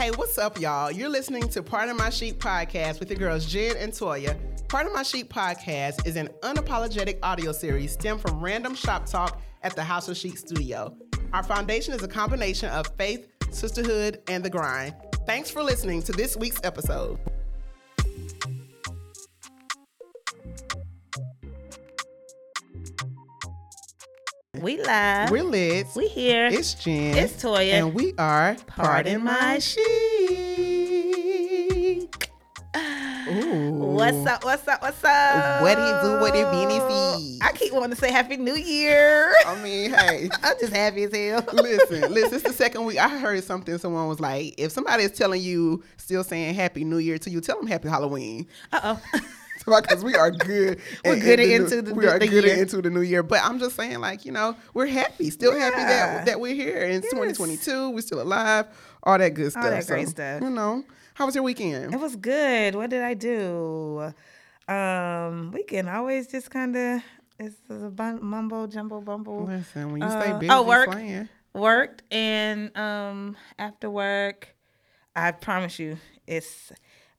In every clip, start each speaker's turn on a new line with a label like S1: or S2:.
S1: Hey, what's up, y'all? You're listening to Pardon My Sheep podcast with your girls Jen and Toya. Pardon My Sheep podcast is an unapologetic audio series stemmed from random shop talk at the House of Sheep studio. Our foundation is a combination of faith, sisterhood, and the grind. Thanks for listening to this week's episode.
S2: We live.
S1: We're lit.
S2: we here.
S1: It's Jen.
S2: It's Toya.
S1: And we are
S2: Pardon My
S1: Sheep. Ooh.
S2: what's up? What's up? What's up?
S1: What it do, what it see.
S2: I keep wanting to say Happy New Year.
S1: I mean, hey.
S2: I'm just happy as hell.
S1: listen, listen. It's the second week. I heard something. Someone was like, "If somebody is telling you, still saying Happy New Year to you, tell them Happy Halloween."
S2: Uh oh.
S1: Because we are good.
S2: We're
S1: and-
S2: good
S1: and
S2: into
S1: new-
S2: the-
S1: we are
S2: the
S1: good into the new year. But I'm just saying, like you know, we're happy, still happy that that we're here in 2022. We're still alive. All that good stuff.
S2: All that great
S1: So,
S2: stuff.
S1: You know, how was your weekend?
S2: It was good. What did I do? Um, weekend always just kind of it's a bun- mumbo jumbo bumble.
S1: Listen, when you stay
S2: Uh,
S1: busy
S2: oh, work.
S1: playing,
S2: Worked and um after work, I promise you, it's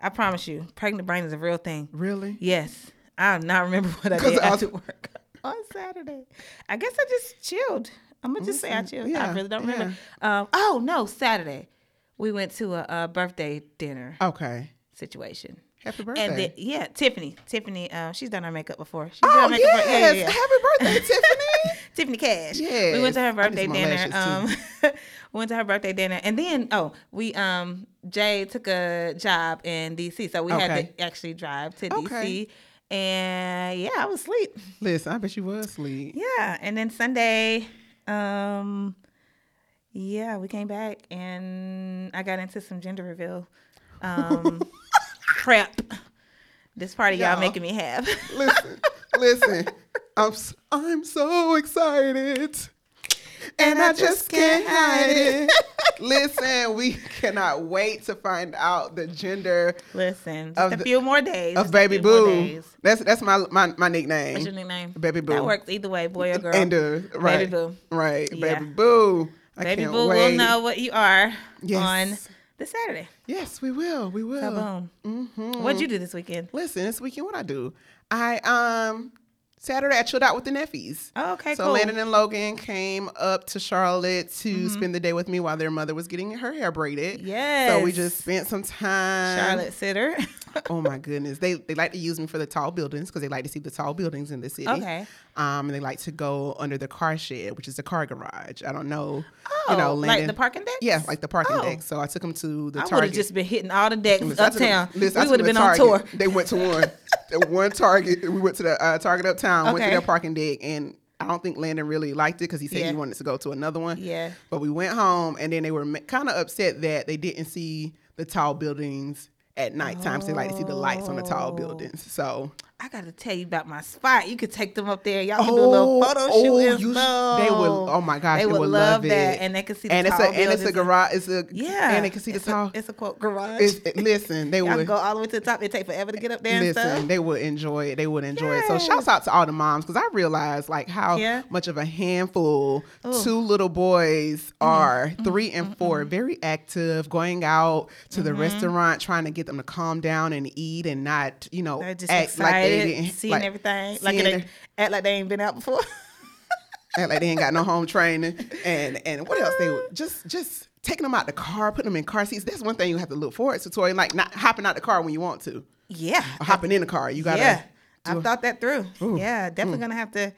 S2: I promise you, pregnant brain is a real thing.
S1: really?
S2: Yes. I do not remember what I did
S1: I-
S2: after work on Saturday. I guess I just chilled. I'm gonna just say I chilled.
S1: yeah,
S2: I really don't remember. Um, oh no, Saturday. We went to a, a birthday dinner
S1: Okay.
S2: situation.
S1: Happy birthday.
S2: And then, yeah, Tiffany. Tiffany, um, she's done our makeup before. She's done our
S1: oh
S2: makeup
S1: yes!
S2: for- yeah, yeah, yeah.
S1: Happy birthday, Tiffany.
S2: Tiffany Cash. Yeah.
S1: We
S2: went to her birthday dinner. Um, we went to her birthday dinner, and then oh, we um Jay took a job in DC, so we had to actually drive to
S1: Okay.
S2: DC. And yeah, I was asleep.
S1: Listen, I bet you was asleep.
S2: Yeah, and then Sunday, um, yeah, we came back and I got into some gender reveal um, prep. This party y'all
S1: Y'all.
S2: making me have.
S1: Listen, listen. I'm s- I'm so excited, and I just can't hide it. Listen, we cannot wait to find out the gender
S2: Listen, just
S1: Of
S2: a
S1: the-
S2: few more days.
S1: of
S2: a
S1: Baby
S2: few
S1: Boo. That's that's my my, my nickname.
S2: What's your nickname?
S1: Baby Boo.
S2: That works either way, boy or girl.
S1: And uh, right,
S2: Boo.
S1: right,
S2: Yeah.
S1: Baby Boo. I
S2: Baby
S1: can't
S2: Boo
S1: wait.
S2: will know what you are
S1: Yes.
S2: on this Saturday.
S1: Yes, we will. We will.
S2: So boom.
S1: Mhm.
S2: What'd you do this weekend?
S1: Listen, this weekend, what I do? I um Saturday I chilled out with the nephews.
S2: Oh, okay,
S1: so
S2: cool.
S1: Landon and Logan came up to Charlotte to
S2: Mm-hmm.
S1: spend the day with me while their mother was getting her hair braided.
S2: Yes.
S1: So we just spent some time.
S2: Charlotte Sitter.
S1: Oh my goodness. They they like to use me for the tall buildings because they like to see the tall buildings in the city.
S2: Okay.
S1: Um, and they like to go under the car shed, which is the car garage. I don't know.
S2: Oh,
S1: you know,
S2: like the parking deck?
S1: Yeah, like the parking
S2: Oh.
S1: deck. So I took them to the target.
S2: I would have just been hitting all the decks
S1: Listen, took them-
S2: uptown.
S1: listen,
S2: we would have been
S1: to
S2: on
S1: Target.
S2: tour.
S1: They went to one, one Target. We went to the uh, Target uptown. Okay. Went to their parking deck, and I don't think Landon really liked it because he said
S2: Yeah.
S1: he wanted to go to another one.
S2: Yeah.
S1: But we went home, and then they were kind of upset that they didn't see the tall buildings at nighttime. So they like to see the lights on the
S2: Oh.
S1: tall buildings. So
S2: I got to tell you about my spot. You could take them up there. Y'all can do a little photo
S1: oh,
S2: shoot and
S1: you sh-
S2: stuff.
S1: they would. Oh my gosh,
S2: They
S1: they,
S2: would
S1: would
S2: love that,
S1: it.
S2: and they can see the
S1: and it's a and it's a garage. It's a
S2: Yeah.
S1: and they can see the
S2: it's
S1: tall.
S2: A, it's a quote garage.
S1: It's, it- listen, they would
S2: go all the way to the top. It take forever to get up there
S1: Listen,
S2: stuff.
S1: they would enjoy it. They would enjoy it. So shouts out to all the moms because I realized like how
S2: Yeah.
S1: much of a handful
S2: Ooh. Mm-hmm.
S1: two little boys are, 3 and 4 very active, going out to the restaurant, trying to get them to calm down and eat and not, you know, act
S2: excited,
S1: like didn't
S2: seeing
S1: like,
S2: everything. Like they act like they ain't been out before.
S1: act like they ain't got no home training and and what else they would just just taking them out the car, putting them in car seats. That's one thing you have to look forward to, Tori. Like not hopping out the car when you want to,
S2: yeah.
S1: or hopping in the car. You gotta.
S2: yeah. I've thought that through.
S1: Ooh.
S2: Yeah, definitely mm. gonna have to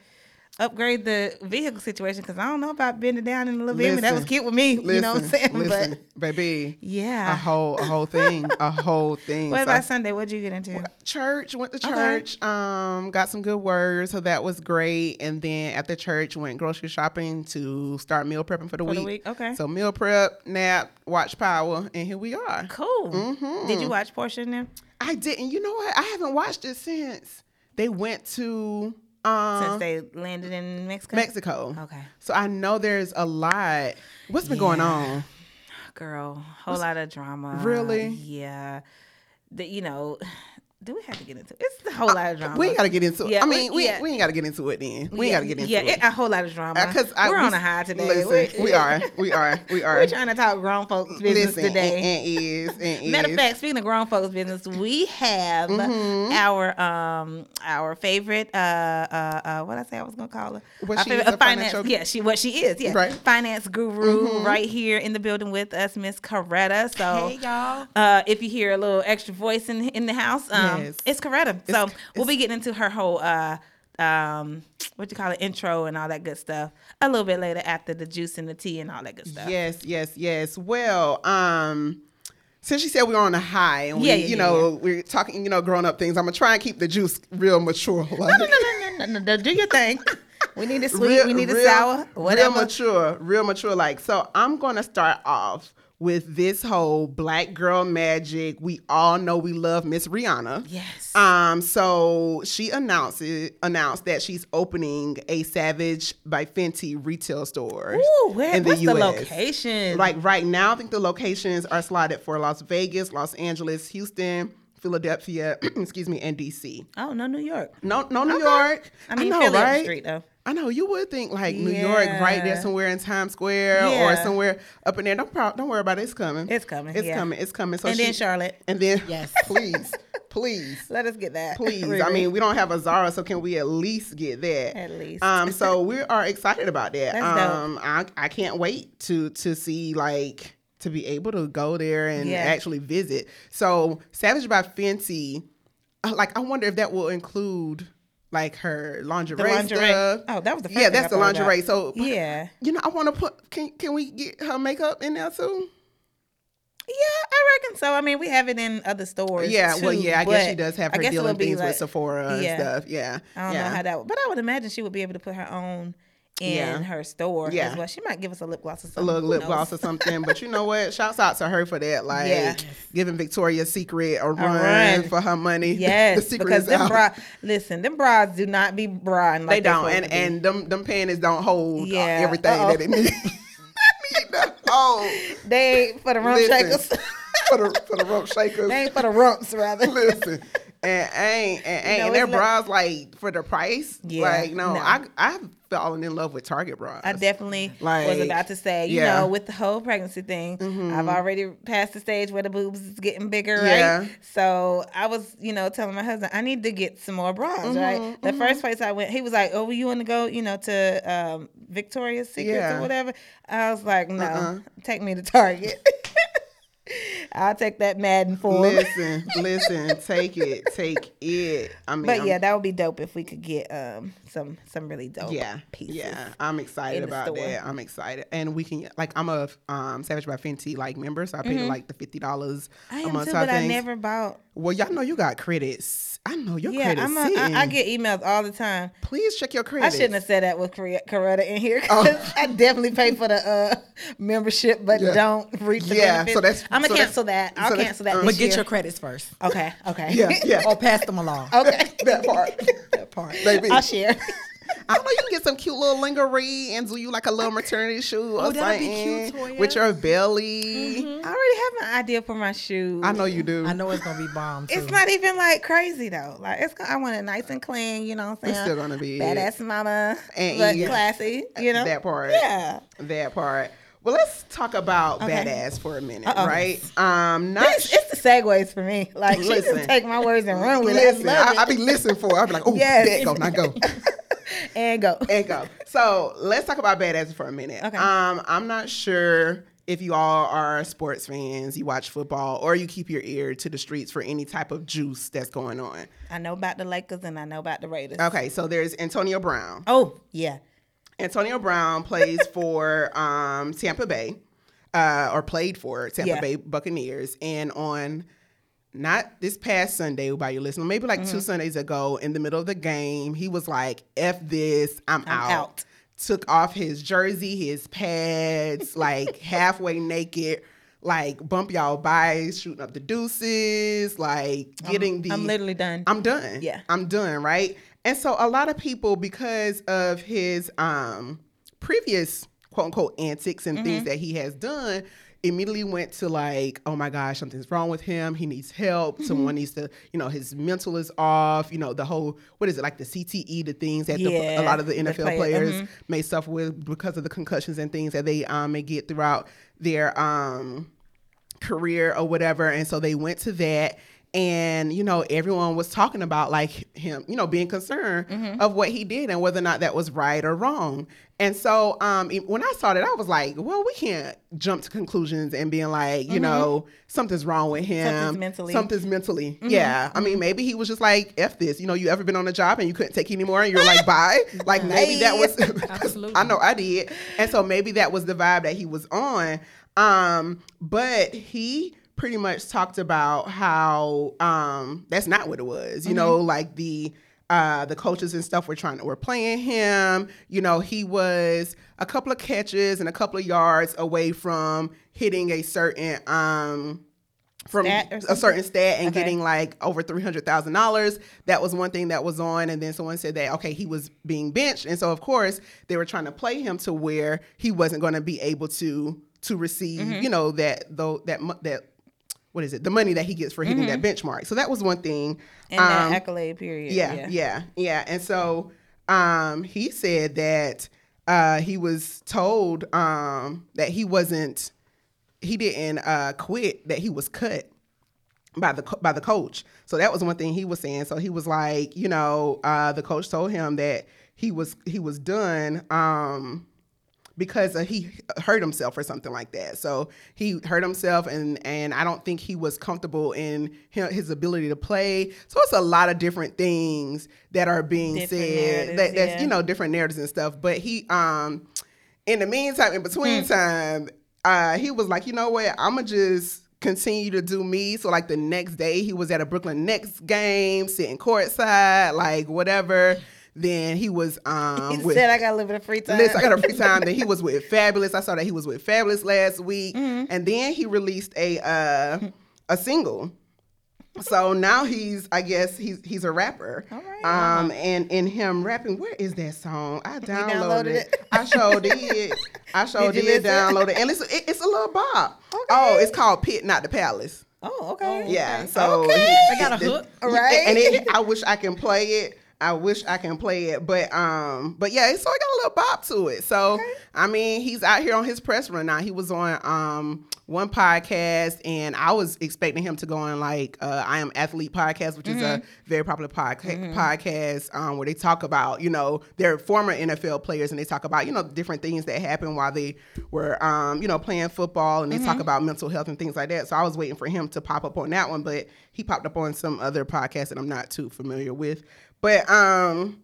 S2: upgrade the vehicle situation because I don't know about bending down in the little Beamer. That was
S1: Listen.
S2: cute with me. you know what I'm saying?
S1: Listen,
S2: but
S1: baby.
S2: yeah.
S1: a whole a whole thing, a whole thing.
S2: what
S1: So-
S2: about Sunday? What'd you get into?
S1: church? Went to
S2: Okay.
S1: church. Um, got some good words, so that was great. And then at the church, went grocery shopping to start meal prepping for the
S2: For
S1: week.
S2: the week? Okay.
S1: So meal prep, nap, watch Power, and here we are.
S2: Cool.
S1: Mhm.
S2: Did you watch Portia now?
S1: I didn't. You know what? I haven't watched it since they went to um
S2: Since they landed in Mexico?
S1: Mexico.
S2: Okay.
S1: So I know there's a lot. What's been going on?
S2: Girl, whole lot of drama.
S1: Really?
S2: Yeah. The, you know, do we have to get into it? It's a whole lot of drama.
S1: We ain't got to get into it.
S2: Yeah,
S1: I mean,
S2: we-
S1: we,
S2: yeah.
S1: we ain't got to get into it then. We
S2: yeah,
S1: ain't got to get into it.
S2: yeah,
S1: it.
S2: a whole lot of drama.
S1: Because
S2: we're on a high today.
S1: Listen,
S2: We're-
S1: we are, we are, we are.
S2: Trying to talk grown folks business
S1: Listen,
S2: today.
S1: And, and is, and
S2: Matter of fact, speaking of grown folks business, we have
S1: Mm-hmm.
S2: our um our favorite uh uh, uh what I say I was gonna call her.
S1: Was
S2: Our
S1: she
S2: favorite-
S1: is a
S2: uh, finance
S1: financial-
S2: yeah she what she is yeah
S1: Right. Mm-hmm.
S2: finance guru right here in the building with us Miss Coretta. So
S3: Hey, y'all.
S2: uh if you hear a little extra voice in in the house um It's Coretta. So
S1: It's-
S2: we'll be getting into her whole uh um what you call it intro and all that good stuff a little bit later after the juice and the tea and all that good stuff.
S1: Yes, yes, yes. Well, um, since she said we're on a high and we,
S2: Yeah, yeah,
S1: you
S2: yeah,
S1: know, we're talking, you know, grown up things, I'm gonna try and keep the juice real mature. Like,
S2: No, no, no, no, no, no, no, do your thing. We need it sweet.
S1: real,
S2: we need
S1: real-
S2: sour. Whatever.
S1: Real mature, real mature. Like, so I'm gonna start off with this whole black girl magic. We all know we love Miss Rihanna.
S2: Yes.
S1: Um, so she announced announced that she's opening a Savage by Fenty retail store.
S2: Ooh, where,
S1: in
S2: what's the, location?
S1: Like right now, I think the locations are slotted for Las Vegas, Los Angeles, Houston, Philadelphia, excuse me, and DC.
S2: Oh no, New York.
S1: No, no New
S2: Okay.
S1: York.
S2: I mean,
S1: know,
S2: Philly the
S1: right?
S2: street though.
S1: I know you would think like New York, right there somewhere in Times Square or somewhere up in there. Don't pro- don't worry about it. It's coming.
S2: It's coming,
S1: It's
S2: yeah.
S1: coming. It's coming. So
S2: and then Charlotte.
S1: And then
S3: Yes.
S1: please, please.
S2: Let us get that.
S1: Please, I mean, we don't have a Zara, so can we at least get that?
S2: At least.
S1: Um, so we are excited about that.
S2: That's dope.
S1: um, I I can't wait to to see like to be able to go there and
S2: Yeah.
S1: actually visit. So Savage by Fenty, uh, like I wonder if that will include like her lingerie,
S2: lingerie.
S1: stuff.
S2: Oh, that was the first
S1: yeah, that's the
S2: thought about.
S1: lingerie. So
S2: Yeah.
S1: you know, I want to put. Can can we get her makeup in there too?
S2: Yeah, I reckon so. I mean, we have it in other stores.
S1: Yeah, well, yeah, I guess she does have her dealing things
S2: like-
S1: with Sephora
S2: yeah.
S1: and stuff. Yeah,
S2: I don't
S1: yeah.
S2: know how that, would, but I would imagine she would be able to put her own in
S1: Yeah.
S2: her store
S1: Yeah.
S2: as well. She might give us a lip gloss or
S1: a little lip gloss or something. But you know what? Shouts out to her for that. Like
S2: Yeah.
S1: giving Victoria's Secret a run,
S2: run.
S1: for her money.
S2: Yes,
S1: the secret
S2: because them
S1: out.
S2: bra. Listen, them bras do not be bra. Like
S1: they don't, and and them them panties don't hold uh,
S2: Yeah.
S1: everything
S2: Uh-oh.
S1: that it needs. need
S2: they ain't for the rump
S1: Listen,
S2: shakers.
S1: for the for the rope shakers.
S2: they ain't for the rumps, rather.
S1: Listen, and ain't and, ain't
S2: know,
S1: and their
S2: like-
S1: bras like for the price.
S2: Yeah,
S1: like no,
S2: no.
S1: I I've fallen in love with Target bras.
S2: I definitely
S1: like, was
S2: about to say, you
S1: yeah. Mm-hmm.
S2: know, with the whole pregnancy thing, I've already passed the stage where the boobs is getting bigger, right?
S1: Yeah.
S2: So I was, you know, telling my husband, I need to get some more bras,
S1: Mm-hmm,
S2: right? The first place I went, he was like, Oh, you want to go, you know, to um, Victoria's Secrets
S1: Yeah.
S2: or whatever? I was like, No,
S1: Uh-uh.
S2: take me to Target. I'll take that Madden for
S1: Listen, listen, take it, take it. I mean,
S2: But
S1: I'm-
S2: yeah, that would be dope if we could get um some some really dope
S1: yeah,
S2: pieces.
S1: yeah. I'm excited about
S2: store.
S1: that. I'm excited, and we can like I'm a um Savage by Fenty like member, so I pay like the fifty dollars
S2: Mm-hmm. I
S1: a month.
S2: too, but I
S1: things.
S2: never bought.
S1: Well, y'all know you got credits. I know your
S2: Yeah,
S1: credits.
S2: I'm a, I, I
S1: sitting.
S2: get emails all the time.
S1: Please check your credits.
S2: I shouldn't have said that with Cor- Coretta in here. 'cause
S1: Oh.
S2: I definitely pay for the uh, membership, but
S1: Yeah.
S2: don't reap the
S1: Yeah,
S2: benefits.
S1: so that's-
S2: I'm gonna
S1: that's-
S2: cancel that. I'll
S1: so
S2: cancel that. this
S3: But get
S2: year.
S3: your credits first.
S2: Okay, okay.
S1: Yeah, yeah.
S3: Or pass them along.
S2: okay.
S1: that part.
S3: That part.
S1: Baby.
S2: I'll share.
S1: I know you can get some cute little lingerie and do you like a little maternity shoe or
S3: Oh, that'd be
S1: something
S3: cute, Toya.
S1: with your belly.
S2: I already have an idea for my shoe.
S1: I know you do.
S3: I know it's gonna be bomb too.
S2: It's not even like crazy though. Like it's, going I want it nice and clean. You know what I'm saying?
S1: It's
S2: saying?
S1: still gonna be
S2: badass mama,
S1: And
S2: but
S1: yeah.
S2: classy. You know
S1: that part.
S2: Yeah.
S1: That part. Well, let's talk about
S2: Okay.
S1: badass for a minute,
S2: Uh-oh.
S1: right? Um, not
S2: It's, it's the segues for me. Like she
S1: Listen.
S2: just take my words and run with it.
S1: listen.
S2: I love
S1: I, I be listening for. it. I be like, oh,
S2: Yes.
S1: there go, now go.
S2: and go.
S1: and go. So let's talk about badass for a minute.
S2: Okay.
S1: Um, I'm not sure if you all are sports fans, you watch football, or you keep your ear to the streets for any type of juice that's going on.
S2: I know about the Lakers and I know about the Raiders.
S1: Okay, so there's Antonio Brown.
S2: Oh yeah.
S1: Antonio Brown plays for um, Tampa Bay, uh, or played for Tampa
S2: Yeah.
S1: Bay Buccaneers, and on not this past Sunday, by you listening, maybe like
S2: Mm-hmm.
S1: two Sundays ago, in the middle of the game, he was like, "F this, I'm,
S2: I'm
S1: out."
S2: out.
S1: Took off his jersey, his pads, like halfway naked. Like bump y'all by, shooting up the deuces, like getting the.
S2: I'm literally done.
S1: I'm done.
S2: Yeah.
S1: I'm done, right? And so a lot of people, because of his um previous quote unquote antics and
S2: Mm-hmm.
S1: things that he has done, immediately went to like, oh my gosh, something's wrong with him. He needs help.
S2: Mm-hmm.
S1: Someone needs to, you know, his mental is off. You know, the whole what is it like the CTE, the things that the, a lot of the NFL
S2: player-
S1: players
S2: mhm.
S1: may suffer with because of the concussions and things that they um, may get throughout their um, career or whatever. And so they went to that. And you know, everyone was talking about like him, you know, being concerned
S2: Mm-hmm.
S1: of what he did and whether or not that was right or wrong. And so, um, when I saw that, I was like, "Well, we can't jump to conclusions and being like, you know, something's wrong with him,
S2: Mm-hmm. Something's mentally.
S1: something's mentally. Yeah, I mean, maybe he was just like, "F this." You know, you ever been on a job and you couldn't take anymore, and you're like, "Bye." Like maybe that was. I know I did, and so maybe that was the vibe that he was on. Um, but he pretty much talked about how um that's not what it was. You know, like the uh the coaches and stuff were trying to were playing him. You know, he was a couple of catches and a couple of yards away from hitting a certain um from a certain stat and
S2: Okay.
S1: getting like over three hundred thousand dollars. That was one thing that was on, and then someone said that okay, he was being benched, and so of course they were trying to play him to where he wasn't going to be able to to receive,
S2: Mm-hmm.
S1: you know, that though that that what is it, the money that he gets for hitting that benchmark. So that was one thing.
S2: In Mm-hmm. that
S1: Um,
S2: accolade period.
S1: yeah, yeah, yeah, And so um, he said that uh, he was told um, that he wasn't, he didn't uh, quit, that he was cut by the by the coach. So that was one thing he was saying. So he was like, you know, uh, the coach told him that he was he was done. Um, because uh, he hurt himself or something like that. So he hurt himself, and and I don't think he was comfortable in his ability to play. So it's a lot of different things that are being
S2: Different
S1: said. That, that's
S2: yeah.
S1: you know different narratives and stuff. But he um, in the meantime, in between
S2: Hmm.
S1: time, uh, he was like, you know what, I'ma just continue to do me. So like the next day, he was at a Brooklyn Nets game, sitting courtside, like whatever. Then he was um,
S2: He
S1: with
S2: said I got a little bit of free time.
S1: Listen, I got a free time. Then he was with Fabolous. I saw that he was with Fabolous last week,
S2: Mm-hmm.
S1: and then he released a uh, a single. So now he's, I guess he's he's a rapper.
S2: All right.
S1: Um, and in him rapping, where is that song? I downloaded,
S2: downloaded
S1: it.
S2: it?
S1: I showed it. I showed
S2: it. you
S1: did,
S2: listen?
S1: download it, and listen, it, it's a little bop. Oh, it's called Pit, not the Palace.
S2: oh, okay.
S1: Yeah. So
S2: Okay.
S1: he-
S3: I got a hook.
S1: it-
S2: Right.
S1: And it, I wish I can play it. I wish I can play it, but um, but yeah, so I got a little bop to it. So I mean, he's out here on his press run now. He was on um one podcast, and I was expecting him to go on like uh, I Am Athlete podcast, which is a very popular podca- podcast um, where they talk about you know their former NFL players, and they talk about you know different things that happened while they were um you know playing football, and they talk about mental health and things like that. So I was waiting for him to pop up on that one, but he popped up on some other podcast that I'm not too familiar with. But um,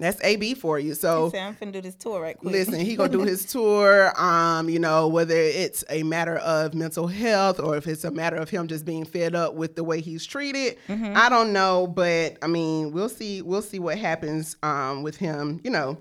S1: that's AB for you. So
S2: said, I'm finna do this tour right quick.
S1: listen, he gonna do his tour. Um, you know, whether it's a matter of mental health or if it's a matter of him just being fed up with the way he's treated,
S2: Mm-hmm.
S1: I don't know. But I mean, we'll see. We'll see what happens um, with him. You know,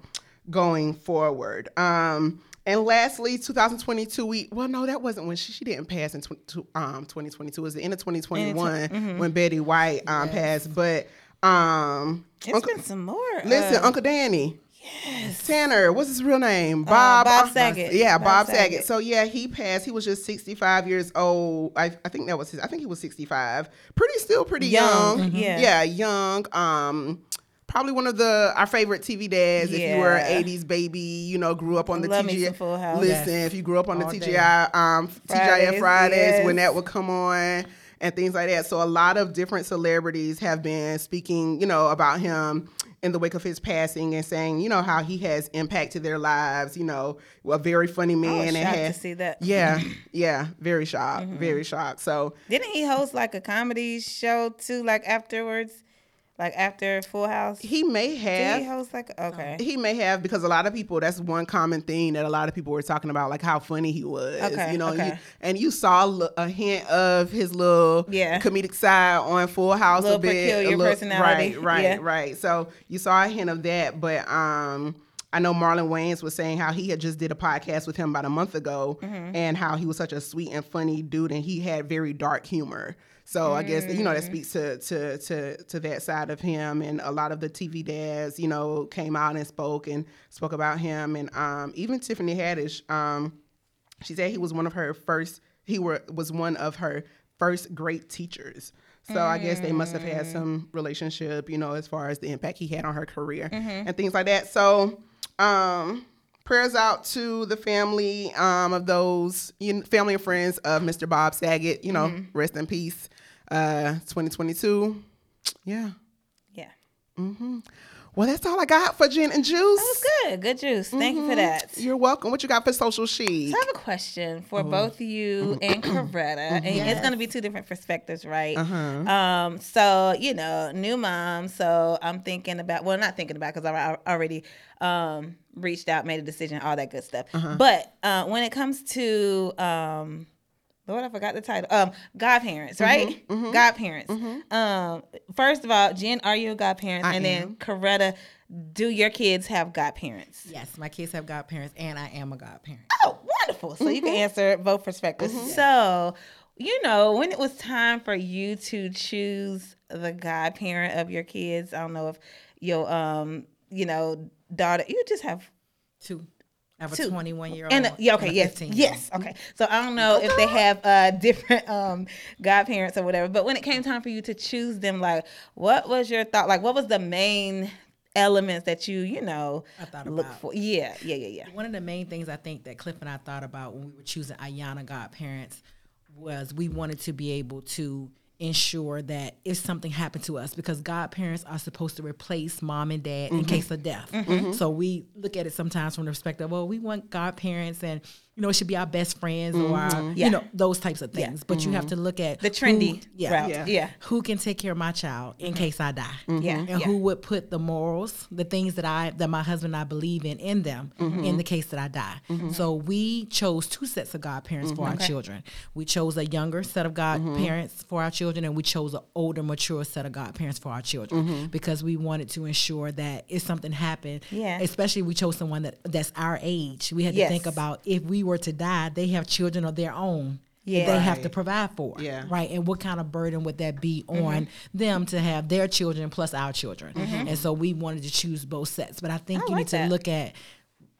S1: going forward. Um, and lastly, 2022. We well, no, that wasn't when she, she didn't pass in tw- um, 2022. It was the end of 2021
S2: mm-hmm.
S1: when Betty White um, passed. But um,
S2: It's
S1: Uncle-
S2: been some more.
S1: Listen,
S2: uh,
S1: Uncle Danny.
S2: yes.
S1: Tanner, what's his real name? Bob.
S2: Bob
S1: uh,
S2: Saget.
S1: Yeah,
S2: Bob
S1: Bob, Saget.
S2: Saget.
S1: So yeah, he passed. He was just 65 years old. I, I think that was his. I think he was 65. Pretty still pretty
S2: Young,
S1: young.
S2: mhm. Yeah.
S1: Yeah, young. Um probably one of the our favorite TV dads Yeah. if you were an 80s baby, you know, grew up on the
S2: Love
S1: TGI.
S2: some Full House.
S1: Listen,
S3: Yes.
S1: if you grew up on the
S3: All day.
S1: TGI um TGIF
S2: Fridays,
S1: Fridays when that would come on and things like that. So a lot of different celebrities have been speaking, you know, about him in the wake of his passing and saying, you know, how he has impacted their lives. You know, a very funny man and had,
S2: to see that.
S1: yeah, yeah, very shocked,
S2: Mm-hmm.
S1: very shocked. So
S2: Didn't he host like a comedy show too, like afterwards? Like after Full House?
S1: he may
S2: Did he
S1: have.
S2: host like okay.
S1: He may have because a lot of people. That's one common thing that a lot of people were talking about, like how funny he was.
S2: Okay,
S1: you know,
S2: okay.
S1: you, and you saw a hint of his little
S2: Yeah.
S1: comedic side on Full House
S2: Little
S1: a bit. a little-
S2: personality,
S1: right, right,
S2: yeah.
S1: right. So you saw a hint of that, but um. I know Marlon Wayans was saying how he had just did a podcast with him about a month ago,
S2: Mm-hmm.
S1: and how he was such a sweet and funny dude, and he had very dark humor. So I guess you know
S2: Mm.
S1: that speaks to to to to that side of him, and a lot of the TV dads, you know, came out and spoke and spoke about him, and um, even Tiffany Haddish, um, she said he was one of her first he were was one of her first great teachers. So I guess they must have had some relationship, you know, as far as the impact he had on her career and things like that. So um prayers out to the family um, of those you know, family and friends of Mr. Bob Saget. You know, rest in peace. Uh, 2022. Yeah.
S2: Yeah. Mm-hmm.
S1: Well, that's all I got for gin and juice.
S2: That was good. Good juice. Thank you for that.
S1: You're welcome. What you got for social chic?
S2: So I have a question for both you and Coretta, and it's going to be two different perspectives, right? Uh Um, so you know, new mom. So I'm thinking about, well, not thinking about because I I already um, reached out, made a decision, all that good stuff. Uh-huh. But uh, when it comes to um, Lord, I forgot the title. Um, godparents, right? Godparents. Um, first of all, Jen, are you a godparent?
S1: I
S2: and then Coretta, do your kids have godparents?
S3: Yes, my kids have godparents, and I am a godparent.
S2: Oh, wonderful. So you can answer both perspectives. So, you know, when it was time for you to choose the godparent of your kids, I don't know if your um, you know, daughter you just have
S3: Two. I have
S2: Two.
S3: a 21 year old
S2: and a, yeah, okay, yes,
S3: 15
S2: yes, okay. So I don't know if they have uh different um godparents or whatever, but when it came time for you to choose them, like, what was your thought? Like, what was the main elements that you, you know,
S3: I thought
S2: look
S3: about.
S2: for? Yeah, yeah, yeah, yeah.
S3: One of the main things I think that Cliff and I thought about when we were choosing Ayana godparents was we wanted to be able to ensure that if something happened to us, because godparents are supposed to replace mom and dad in mm-hmm. case of death. Mm-hmm. So we look at it sometimes from the perspective, well, we want godparents and you know, it should be our best friends or our, mm-hmm.
S2: Yeah.
S3: you know, those types of things. But you have mm-hmm. to look at
S2: The trendy
S3: who- yeah,
S2: route.
S1: Yeah.
S2: Yeah.
S3: who can take care of my child in mm-hmm. case I die.
S2: Yeah,
S3: And
S2: yeah.
S3: who would put the morals, the things that I that my husband and I believe in in them in the case that I die. So we chose two sets of godparents for our children. We chose a younger set of godparents for our children and we chose an older mature set of godparents for our children because we wanted to ensure that if something happened,
S2: Yeah.
S3: especially we chose someone that that's our age. We had to think about if we were to die, they have children of their own. that
S2: Yeah.
S3: They have to provide for.
S1: Yeah.
S3: Right. And what kind of burden would that be
S2: Mm-hmm.
S3: on them to have their children plus our children? And so we wanted to choose both sets. But I think
S2: I
S3: you
S2: like
S3: need to
S2: that.
S3: look at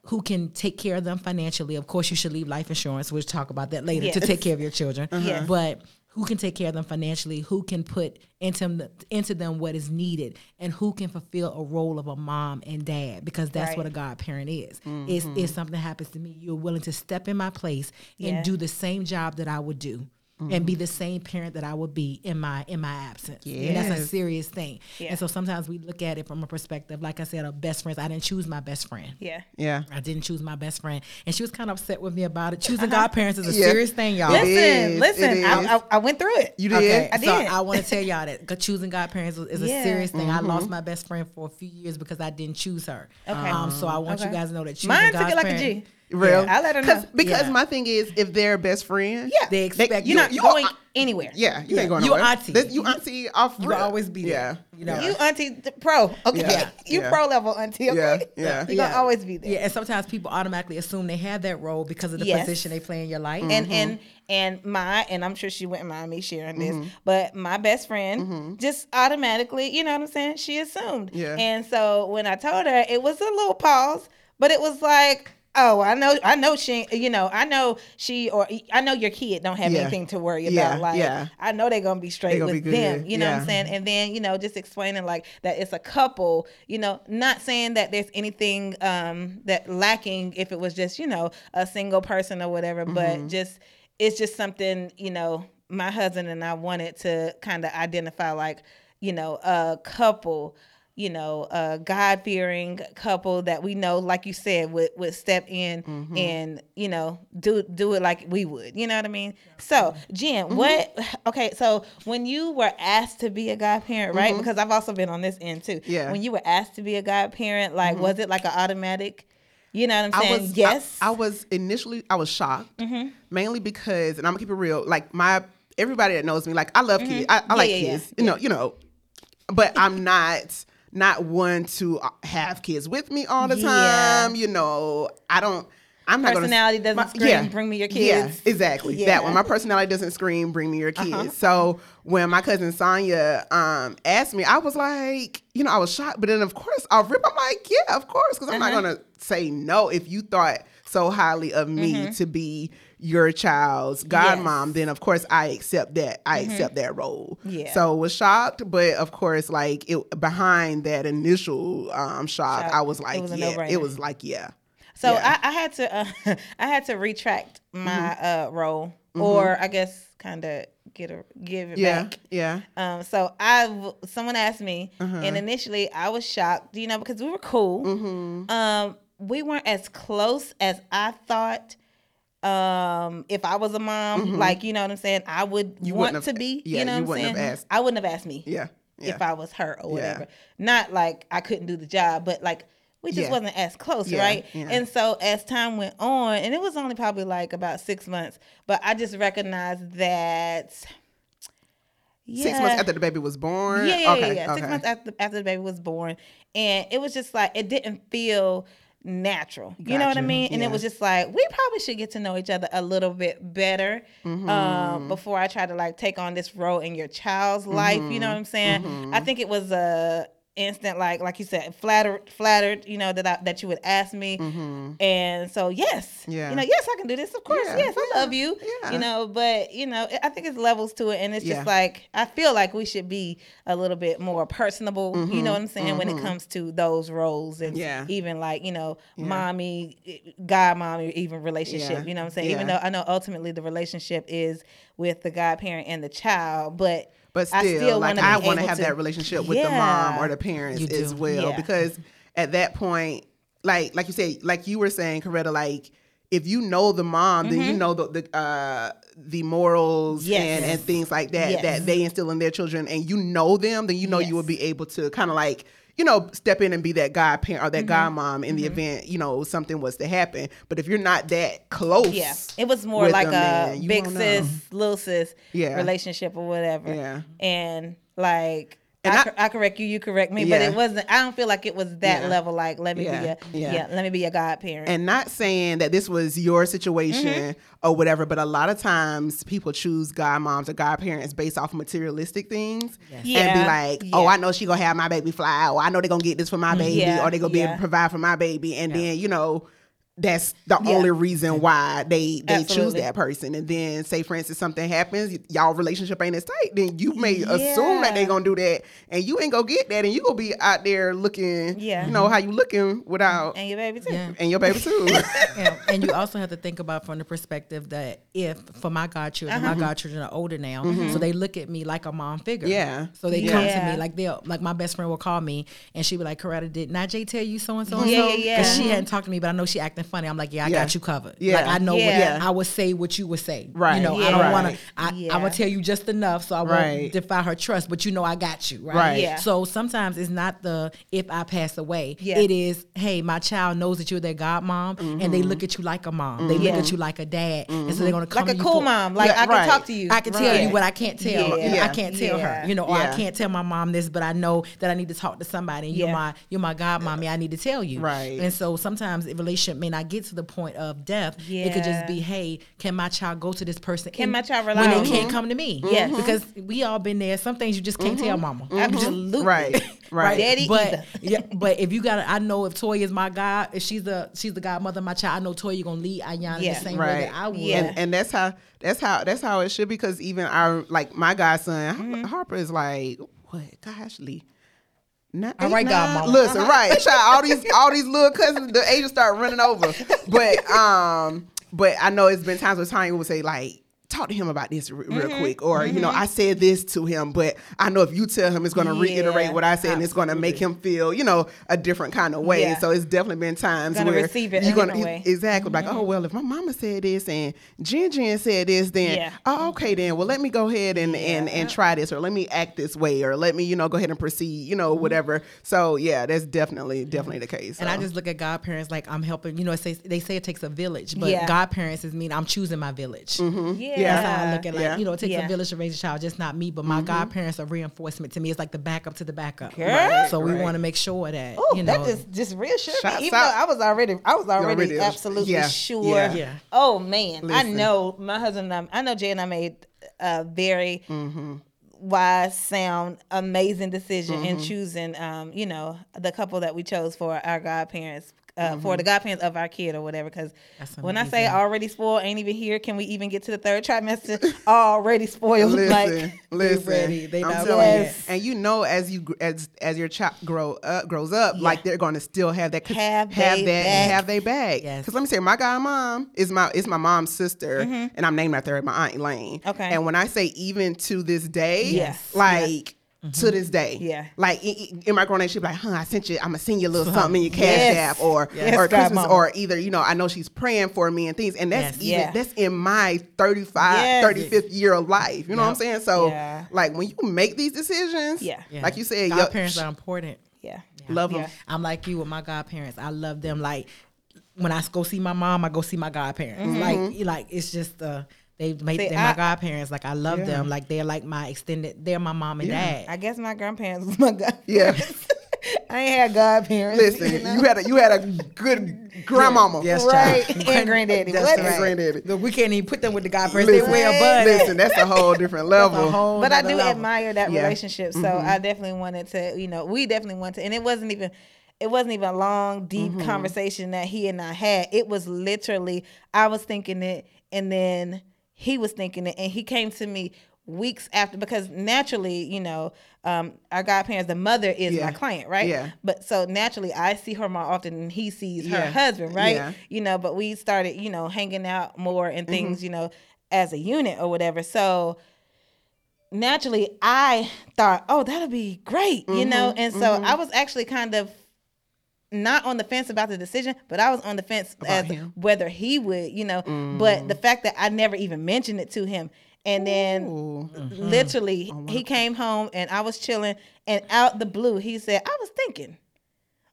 S3: who can take care of them financially. Of course, you should leave life insurance. We'll talk about that later to take care of your children.
S2: Yes.
S3: But who can take care of them financially? Who can put into them, into them what is needed, and who can fulfill a role of a mom and dad? Because that's
S2: Right.
S3: what a godparent is. Is if mm-hmm. something happens to me, you're willing to step in my place and
S2: Yeah.
S3: do the same job that I would do. And be mm-hmm. the same parent that I would be in my in my absence. And that's a serious thing.
S2: Yeah.
S3: And so sometimes we look at it from a perspective, like I said, of best friends. I didn't choose my best friend.
S2: Yeah.
S1: Yeah.
S3: I didn't choose my best friend, and she was kind of upset with me about it. Choosing uh-huh. godparents is a
S1: Yeah.
S3: serious thing, y'all.
S2: Listen,
S1: is,
S2: listen. I, I, I went through it.
S1: You did?
S3: Okay,
S2: I
S3: so. I want to tell y'all that choosing godparents is, is a
S2: Yeah.
S3: serious thing. I mm-hmm. lost my best friend for a few years because I didn't choose her.
S2: Okay.
S3: Um, so I want
S2: Okay.
S3: you guys to know that choosing
S2: Mine took it like a
S3: godparent-
S2: G.
S1: Real.
S2: I let her
S1: 'Cause-
S2: know.
S1: Because
S3: Yeah.
S1: my thing is, if they're best friends,
S2: Yeah.
S3: They expect
S2: You're not
S1: you-
S2: going
S1: you-
S2: anywhere.
S1: yeah, you
S3: Yeah.
S1: ain't going
S3: You
S1: nowhere.
S3: auntie.
S1: This- you auntie off.
S3: You always be there.
S1: Yeah,
S3: You know.
S2: You auntie pro. Okay.
S1: Yeah.
S2: You
S1: Yeah.
S2: pro level auntie. Okay.
S1: Yeah, yeah.
S2: You're gonna always be there.
S3: Yeah, and sometimes people automatically assume they have that role because of the
S2: Yes.
S3: position they play in your life.
S2: and
S1: Mm-hmm.
S2: and and my and I'm sure she wouldn't mind me sharing this,
S1: Mm-hmm.
S2: but my best friend just automatically, you know what I'm saying? She assumed.
S1: Yeah.
S2: And so when I told her, it was a little pause, but it was like, oh, I know, I know she, you know, I know she or I know your kid don't have
S1: Yeah.
S2: anything to worry
S1: Yeah,
S2: about. Like,
S1: yeah.
S2: I know they're gonna be straight
S1: gonna
S2: with
S1: be
S2: them. You know what I'm saying? And then you know, just explaining like that it's a couple. You know, not saying that there's anything um that lacking if it was just you know a single person or whatever,
S1: Mm-hmm.
S2: but just it's just something you know my husband and I wanted to kind of identify like you know a couple you know a god fearing couple that we know like you said would would step in
S1: Mm-hmm.
S2: and you know do do it like we would you know what I mean so Jen
S1: Mm-hmm.
S2: what okay so when you were asked to be a godparent right because I've also been on this end too
S1: Mm-hmm. Yeah.
S2: when you were asked to be a godparent like was it like an automatic you know what I'm
S1: I
S2: saying
S1: was
S2: yes
S1: I, I was initially I was shocked,
S2: Mm-hmm.
S1: mainly because, and I'm gonna keep it real. Like my everybody that knows me, like I love kids. I, I
S2: Mm-hmm. Yeah,
S1: like
S2: yeah, yeah.
S1: kids. You know, you know, but I'm not not one to uh, have kids with me all the
S2: Yeah.
S1: time. You know, I don't. I'm not
S2: Personality
S1: gonna,
S2: doesn't scream, "Bring me your
S1: Yeah,
S2: kids."
S1: exactly.
S2: Yeah.
S1: That one. My personality doesn't scream, bring me your kids.
S2: Uh-huh.
S1: So when my cousin Sonia um, asked me, I was like, you know, I was shocked. But then of course, off rip, I'm like, yeah, of course, because I'm
S2: Uh-huh.
S1: not gonna say no if you thought so highly of me to be your child's godmom, then of course I accept that. I accept that role.
S2: Yeah.
S1: So was shocked, but of course, like it behind that initial um, shock,
S2: Shock.
S1: I was
S2: It
S1: like,
S2: was
S1: yeah, it was like, yeah.
S2: So
S1: Yeah.
S2: I, I had to uh, I had to retract my
S1: Mm-hmm.
S2: uh, role, or I guess kind of get a give it
S1: Yeah,
S2: back.
S1: yeah.
S2: Um, so I someone asked me,
S1: Uh-huh.
S2: and initially I was shocked, you know, because we were cool.
S1: Mm-hmm.
S2: Um, we weren't as close as I thought. Um, if I was a mom, like you know what I'm saying, I would
S1: Mm-hmm. You
S2: want
S1: wouldn't
S2: to be.
S1: yeah,
S2: you know
S1: you
S2: what I'm saying?
S1: asked.
S2: I wouldn't have asked me
S1: Yeah. Yeah.
S2: if I was her or
S1: Yeah.
S2: whatever. Not like I couldn't do the job, but like we just
S1: Yeah.
S2: wasn't as close,
S1: Yeah,
S2: right?
S1: yeah.
S2: And so as time went on, and it was only probably like about six months, but I just recognized that.
S1: Six months after the baby was born.
S2: Yeah, yeah,
S1: okay,
S2: yeah, yeah. Six
S1: okay.
S2: months after after the baby was born, and it was just like it didn't feel natural. You know what I mean? And
S1: Yeah.
S2: it was just like we probably should get to know each other a little bit better
S1: Mm-hmm.
S2: um, before I try to like take on this role in your child's life. You know what I'm saying?
S1: Mm-hmm.
S2: I think it was a instant like like you said flattered flattered you know that I, that you would ask me and so yes
S1: Mm-hmm. Yeah.
S2: you know yes I can do this of course
S1: Yeah,
S2: yes I
S1: yeah,
S2: love you
S1: yeah.
S2: you know but you know I think it's levels to it and it's just like I feel like we should be a little bit more personable. You know what I'm saying when it comes to those roles and
S1: Mm-hmm. Yeah.
S2: even like you know mommy, god mommy, even relationship. You know what I'm saying? Even though I know ultimately the relationship is with the godparent and the child, but
S1: But still,
S2: still
S1: like I want to have that relationship with the mom or the parents as well,
S2: Yeah.
S1: because at that point, like like you said, like you were saying, Coretta, like if you know the mom, then you know the the uh, the morals
S2: Mm-hmm. Yes.
S1: and and things like that
S2: Yes.
S1: that they instill in their children, and you know them, then you know you will be able to kind of like. You know, step in and be that godparent or
S2: Mm-hmm.
S1: that godmom in the event you know something was to happen. But if you're not that close,
S2: yeah, it was more like
S1: them,
S2: a
S1: you
S2: big sis, little sis
S1: Yeah.
S2: relationship or whatever.
S1: Yeah.
S2: and like.
S1: And
S2: I,
S1: I-
S2: I correct you, you correct me, but it wasn't. I don't feel like it was that
S1: Yeah.
S2: level. Like, let me
S1: Yeah.
S2: be a
S1: Yeah.
S2: yeah. let me be a godparent.
S1: and not saying that this was your situation
S2: Mm-hmm.
S1: or whatever, but a lot of times people choose godmoms or godparents based off materialistic things and be like, oh,
S2: Yeah.
S1: I know she gonna have my baby fly, or I know they're gonna get this for my baby,
S2: Yeah.
S1: or they gonna be able to provide for my baby, and then you know. That's the
S2: Yeah.
S1: only reason why they they choose that person, and then say, for instance, something happens, y- y'all relationship ain't as tight. Then you may assume that they gonna do that, and you ain't gonna get that, and you gonna be out there looking,
S2: Yeah.
S1: you know how you looking without,
S2: and your baby too.
S3: Yeah.
S1: and your baby too.
S3: Yeah, and you also have to think about from the perspective that if for my godchildren,
S2: Uh-huh.
S3: my godchildren are older now, so they look at me like a mom figure.
S1: Yeah.
S3: So they
S1: Yeah.
S3: come to me like they'll like my best friend will call me and she be like, Coretta, did not Jay tell you so and so and
S2: Yeah,
S3: so?
S2: yeah, yeah.
S3: Because she hadn't talked to me, but I know she acting funny. I'm like, yeah, I
S1: Yeah.
S3: got you covered.
S1: Yeah.
S3: Like I know
S2: Yeah.
S3: what I would say what you would say.
S1: Right.
S3: You know, I don't wanna I,
S2: Yeah.
S3: I'm gonna tell you just enough so I won't
S1: Right.
S3: defy her trust, but you know I got you. Right.
S1: Right.
S2: Yeah.
S3: So sometimes it's not the if I pass away.
S2: Yeah.
S3: It is, hey, my child knows that you're their godmom, and
S1: Mm-hmm.
S3: they look at you like a mom. They look
S2: Yeah.
S3: at you like a dad, and so they're gonna come
S2: like a
S3: you
S2: cool
S3: for-
S2: mom. Like
S1: Yeah,
S2: I can
S1: right.
S2: talk to you.
S3: I can tell you what I can't tell.
S2: Yeah.
S3: I can't tell
S2: Yeah.
S3: her, you know, or I can't tell my mom this, but I know that I need to talk to somebody. You're my you're my godmommy. I need to tell you.
S1: Right.
S3: And so sometimes the relationship may not get to the point of death. It could just be, hey, can my child go to this person?
S2: Can my child rely
S3: when
S2: on
S3: they
S2: me?
S3: can't come to me? Mm-hmm.
S2: Yes. Mm-hmm.
S3: Because we all been there. Some things you just can't tell mm-hmm. mama.
S2: Absolutely.
S1: Right, right.
S2: Daddy
S3: But
S2: either.
S3: yeah, but if you got, to I know if Toya is my god, if she's the she's the godmother of my child, I know Toya you gonna lead Ayana
S2: Yeah.
S3: the same way that I would.
S2: Yeah.
S1: and, and that's how that's how that's how it should be because even our like my godson
S2: Mm-hmm.
S1: harper is like what gosh lee not
S3: All right,
S1: eight,
S3: godmama.
S1: nine? Listen, right, child, all these all these little cousins, the ages start running over. But um, but I know it's been times where Tanya would say like, talk to him about this r- real
S2: Mm-hmm.
S1: quick, or you know, I said this to him, but I know if you tell him, it's going to reiterate what I said, and it's going to make him feel, you know, a different kind of way.
S2: Yeah.
S1: So it's definitely been times
S2: Gonna
S1: where
S2: receive it
S1: you're gonna
S2: different way. Mm-hmm.
S1: exactly like, oh well, if my mama said this and Jen Jen said this, then
S2: Yeah.
S1: oh okay, then well let me go ahead and and and try this, or let me act this way, or let me you know go ahead and proceed, you know, whatever. So yeah, that's definitely definitely the case.
S3: And I just look at godparents like I'm helping. You know, it says, they say it takes a village, but
S2: Yeah.
S3: godparents is mean I'm choosing my village.
S2: Yeah.
S3: That's how I look at like
S1: Yeah.
S3: you know it takes
S2: Yeah.
S3: a village to raise a child, just not me, but my godparents are reinforcement to me. It's like the backup to the backup.
S2: Girl.
S3: So we
S1: Right.
S3: want to make sure that
S2: Oh,
S3: you know.
S2: that just just reassured me. Even
S1: out.
S2: though I was already, I was already,
S1: already-
S2: absolutely
S1: yeah,
S2: sure.
S1: yeah.
S3: Yeah.
S2: Oh man, I know my husband. And I, I know Jay and I made a very
S1: Mm-hmm.
S2: wise, sound, amazing decision
S1: Mm-hmm.
S2: in choosing. Um, you know, the couple that we chose for our godparents. Uh, for the godparents of our kid or whatever. Because when I say already spoiled, ain't even here. Can we even get to the third trimester? already spoiled.
S1: Listen,
S2: like
S1: listen.
S3: ready. They
S1: I'm
S3: not
S1: telling
S2: ready.
S1: you. And you know, as you as as your child grow up, grows up, like they're going to still have that
S2: Have
S1: have
S2: they
S1: that
S2: back.
S1: have they back.
S3: Yes.
S1: Because let me say, my godmom is my is my mom's sister, and I'm named after her, my aunt Elaine.
S2: Mm-hmm. Okay.
S1: And when I say even to this day,
S2: Yes.
S1: like. To this day,
S2: Yeah.
S1: Like in, in- in my grown age, she'd be like, "Huh, I sent you. I'm gonna send you a little something in your cash
S2: Yes.
S1: app, or
S2: Yes,
S1: or Christmas,
S2: godmama.
S1: or either you know, I know she's praying for me and things, and that's
S3: Yes.
S1: even
S2: Yeah.
S1: that's in my 35,
S2: Yes.
S1: 35th year of life. You know what I'm saying? So,
S2: Yeah.
S1: like when you make these decisions,
S2: Yeah.
S3: Yeah.
S1: like you said, your-
S3: parents are important.
S2: yeah,
S1: love them.
S2: Yeah.
S3: I'm like you with my godparents. I love them. Like when I go see my mom, I go see my godparents. Like like it's just uh they make
S2: See,
S3: them
S2: I-
S3: my godparents. Like I love
S1: Yeah.
S3: them. Like they're like my extended. They're my mom and dad.
S2: I guess my grandparents was my godparents.
S1: Yeah.
S2: I ain't had godparents.
S1: Listen,
S2: you
S1: you, had a you had a good grandmama.
S3: Yes,
S2: right,
S3: child.
S2: and granddaddy.
S3: That's
S2: What?
S1: and
S3: right.
S1: granddaddy.
S3: Look, we can't even put them with the godparents. They
S1: Listen,
S3: way above. that.
S1: listen, that's a whole different level.
S3: whole
S2: but I do
S3: level.
S2: admire that
S1: Yeah.
S2: relationship. So mm-hmm. I definitely wanted to, you know, we definitely wanted to, and it wasn't even, it wasn't even a long, deep mm-hmm. conversation that he and I had. It was literally, I was thinking it, and then he was thinking it, and he came to me weeks after because naturally, you know, um, our godparents, the mother is
S1: Yeah.
S2: my client, right?
S1: Yeah.
S2: But so naturally, I see her more often than he sees her
S1: Yeah.
S2: husband, right?
S1: Yeah.
S2: You know, but we started, you know, hanging out more and
S1: Mm-hmm.
S2: things, you know, as a unit or whatever. So naturally I thought, oh, that'll be great, you
S1: Mm-hmm,
S2: know? And so I was actually kind of not on the fence about the decision, but I was on the fence as
S1: him?
S2: whether he would, you know. But the mm. fact that I never even mentioned it to him. And then
S1: Ooh.
S2: literally oh he came home and I was chilling and out the blue he said, I was thinking,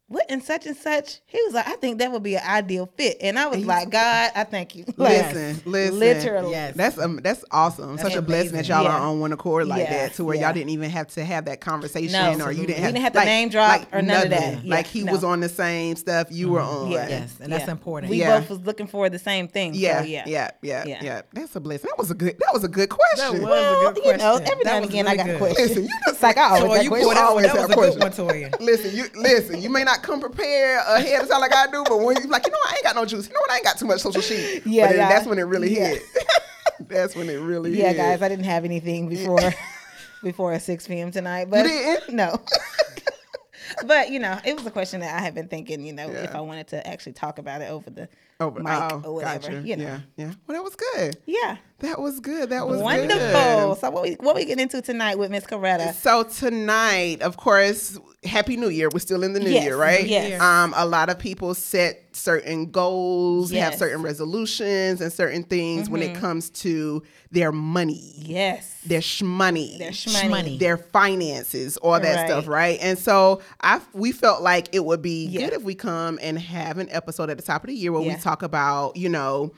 S2: what and such and such? He was like, I think that would be an ideal fit. And I was like, God, I thank you. Like,
S1: Listen, listen.
S2: Literally.
S3: Yes.
S1: That's um, that's awesome. Such a blessing that y'all
S2: Yeah.
S1: are on one accord like
S2: Yeah,
S1: that, to where
S2: yeah.
S1: y'all didn't even have to have that conversation,
S2: No,
S1: or you didn't have,
S2: didn't have to name drop or none of that. Yeah,
S1: like he
S2: no.
S1: was on the same stuff you were on.
S2: Yeah.
S3: Yes, and that's important.
S2: We
S1: Yeah.
S2: both was looking for the same thing. so
S1: Yeah,
S2: yeah.
S1: yeah, yeah, yeah,
S2: Yeah.
S1: That's a blessing. That was a good. That was a good question.
S3: was.
S2: Well,
S3: a good
S2: you know, every
S3: That
S2: now and
S3: was
S2: again I
S3: really
S2: got a question.
S1: Listen, you just
S2: It's like I always
S3: Toya, you
S2: questions.
S3: pulled that one.
S1: always have
S3: a good
S1: questions.
S3: one, Toya.
S1: Listen, you listen. You may not come prepared ahead of time like I do, but when you like, you know, I ain't got no juice. You know what? I ain't got too much social sheet.
S2: Yeah,
S1: but
S2: yeah.
S1: that's when it really
S2: Yeah.
S1: hit. that's when it really
S2: Yeah,
S1: hit.
S2: guys, I didn't have anything before before 6 p.m. tonight, but no. but you know, it was a question that I had been thinking. You know, if I wanted to actually talk about it over the
S1: Over,
S2: mic
S1: oh,
S2: or whatever.
S1: gotcha.
S2: You know,
S1: Yeah, yeah. Well, that was good.
S2: yeah.
S1: That was good. That was
S2: Wonderful.
S1: good.
S2: So what we what we get into tonight with Miss Coretta?
S1: So tonight, of course, Happy New Year. We're still in the new
S2: Yes,
S1: year, right?
S2: yes.
S1: Um, a lot of people set certain goals, have
S2: Yes. Mm-hmm.
S1: certain resolutions and certain things when it comes to their money,
S2: Yes.
S1: their shmoney,
S2: Their shmoney.
S1: their finances, all that
S2: Right.
S1: stuff, right? And so I we felt like it would be
S2: Yeah.
S1: good if we come and have an episode at the top of the year where
S2: Yeah.
S1: we talk about, you know,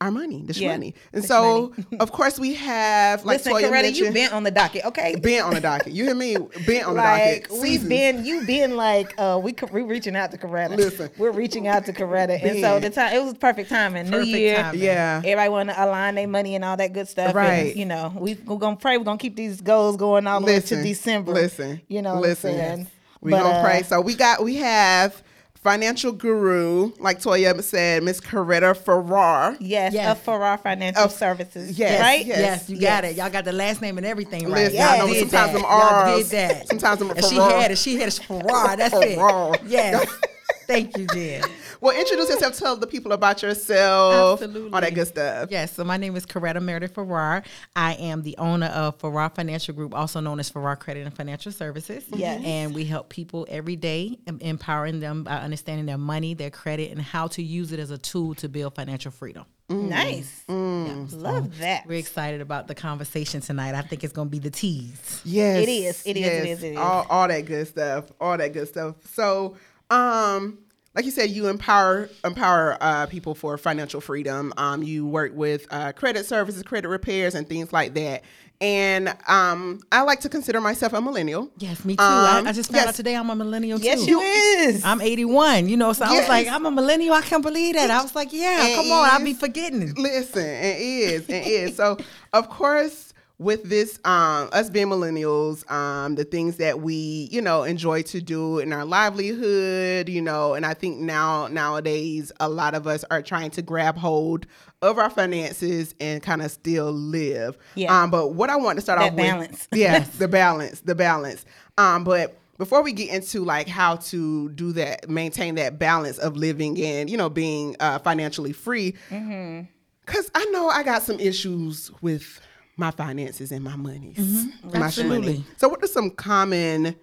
S1: our money, this
S2: Yeah,
S1: shmoney. And
S2: the
S1: so, of course, we have like
S2: Listen,
S1: Toya
S2: Coretta, you been on the docket, okay?
S1: been on the docket. You hear me? Been on the
S2: like
S1: docket.
S2: we've been you've been like uh we we reaching out to Coretta.
S1: Listen.
S2: we're reaching out to Coretta, and so the time it was perfect timing. New year,
S3: timing.
S1: Yeah.
S2: Everybody want to align their money and all that good stuff.
S1: Right.
S2: And, you know, we, we're gonna pray. We're gonna keep these goals going all the way to December.
S1: Listen.
S2: you know,
S1: listen.
S2: what I'm?
S1: We
S2: But,
S1: gonna
S2: uh,
S1: pray. So we got we have financial guru, like Toya said, Miss Coretta Farrar.
S2: Yes,
S3: Yes.
S2: of Farrar Financial
S1: Of-
S2: Services.
S1: yes,
S2: right.
S1: yes.
S3: Yes, you got it. Y'all got the last name and everything right.
S1: Listen,
S3: Y'all
S1: I know
S3: did
S1: sometimes
S3: that.
S1: them
S3: Y'all did that.
S1: sometimes them
S3: and she had it. She had a Farrar. That's
S1: Farrar.
S3: it. Yes. Thank you, Jen.
S1: Well, introduce yourself. Tell the people about yourself.
S3: Absolutely.
S1: All that good stuff.
S3: Yes, so my name is Coretta Meredith Farrar. I am the owner of Farrar Financial Group, also known as Farrar Credit and Financial Services.
S2: Yes.
S3: And we help people every day, empowering them by understanding their money, their credit, and how to use it as a tool to build financial freedom.
S2: Nice.
S1: Mm.
S2: Love that.
S3: We're excited about the conversation tonight. I think it's going to be the tease.
S1: Yes,
S2: It is, it is, it is, it is.
S1: All, all that good stuff. All that good stuff. So, um, like you said, you empower empower uh, people for financial freedom. Um, you work with uh, credit services, credit repairs, and things like that. And um, I like to consider myself a millennial.
S3: Yes, me too.
S1: Um,
S3: I, I just found
S1: yes.
S3: out today I'm a millennial
S2: Yes,
S3: too.
S2: you is.
S3: I'm 81, you know, so I was like, I'm a millennial. I can't believe that. I was like, yeah,
S1: It
S3: come on. I'll be forgetting.
S1: Listen, it is, it is. So, of course, with this, um, us being millennials, um, the things that we, you know, enjoy to do in our livelihood, you know, and I think now nowadays a lot of us are trying to grab hold of our finances and kind of still live.
S2: Yeah.
S1: Um, but what I want to start
S2: That
S1: off
S2: balance.
S1: with, yeah, the balance, the balance. Um, but before we get into like how to do that, maintain that balance of living and you know being uh, financially free, because I know I got some issues with my finances and my monies, mm-hmm. my
S3: Absolutely.
S1: money. So, what are some common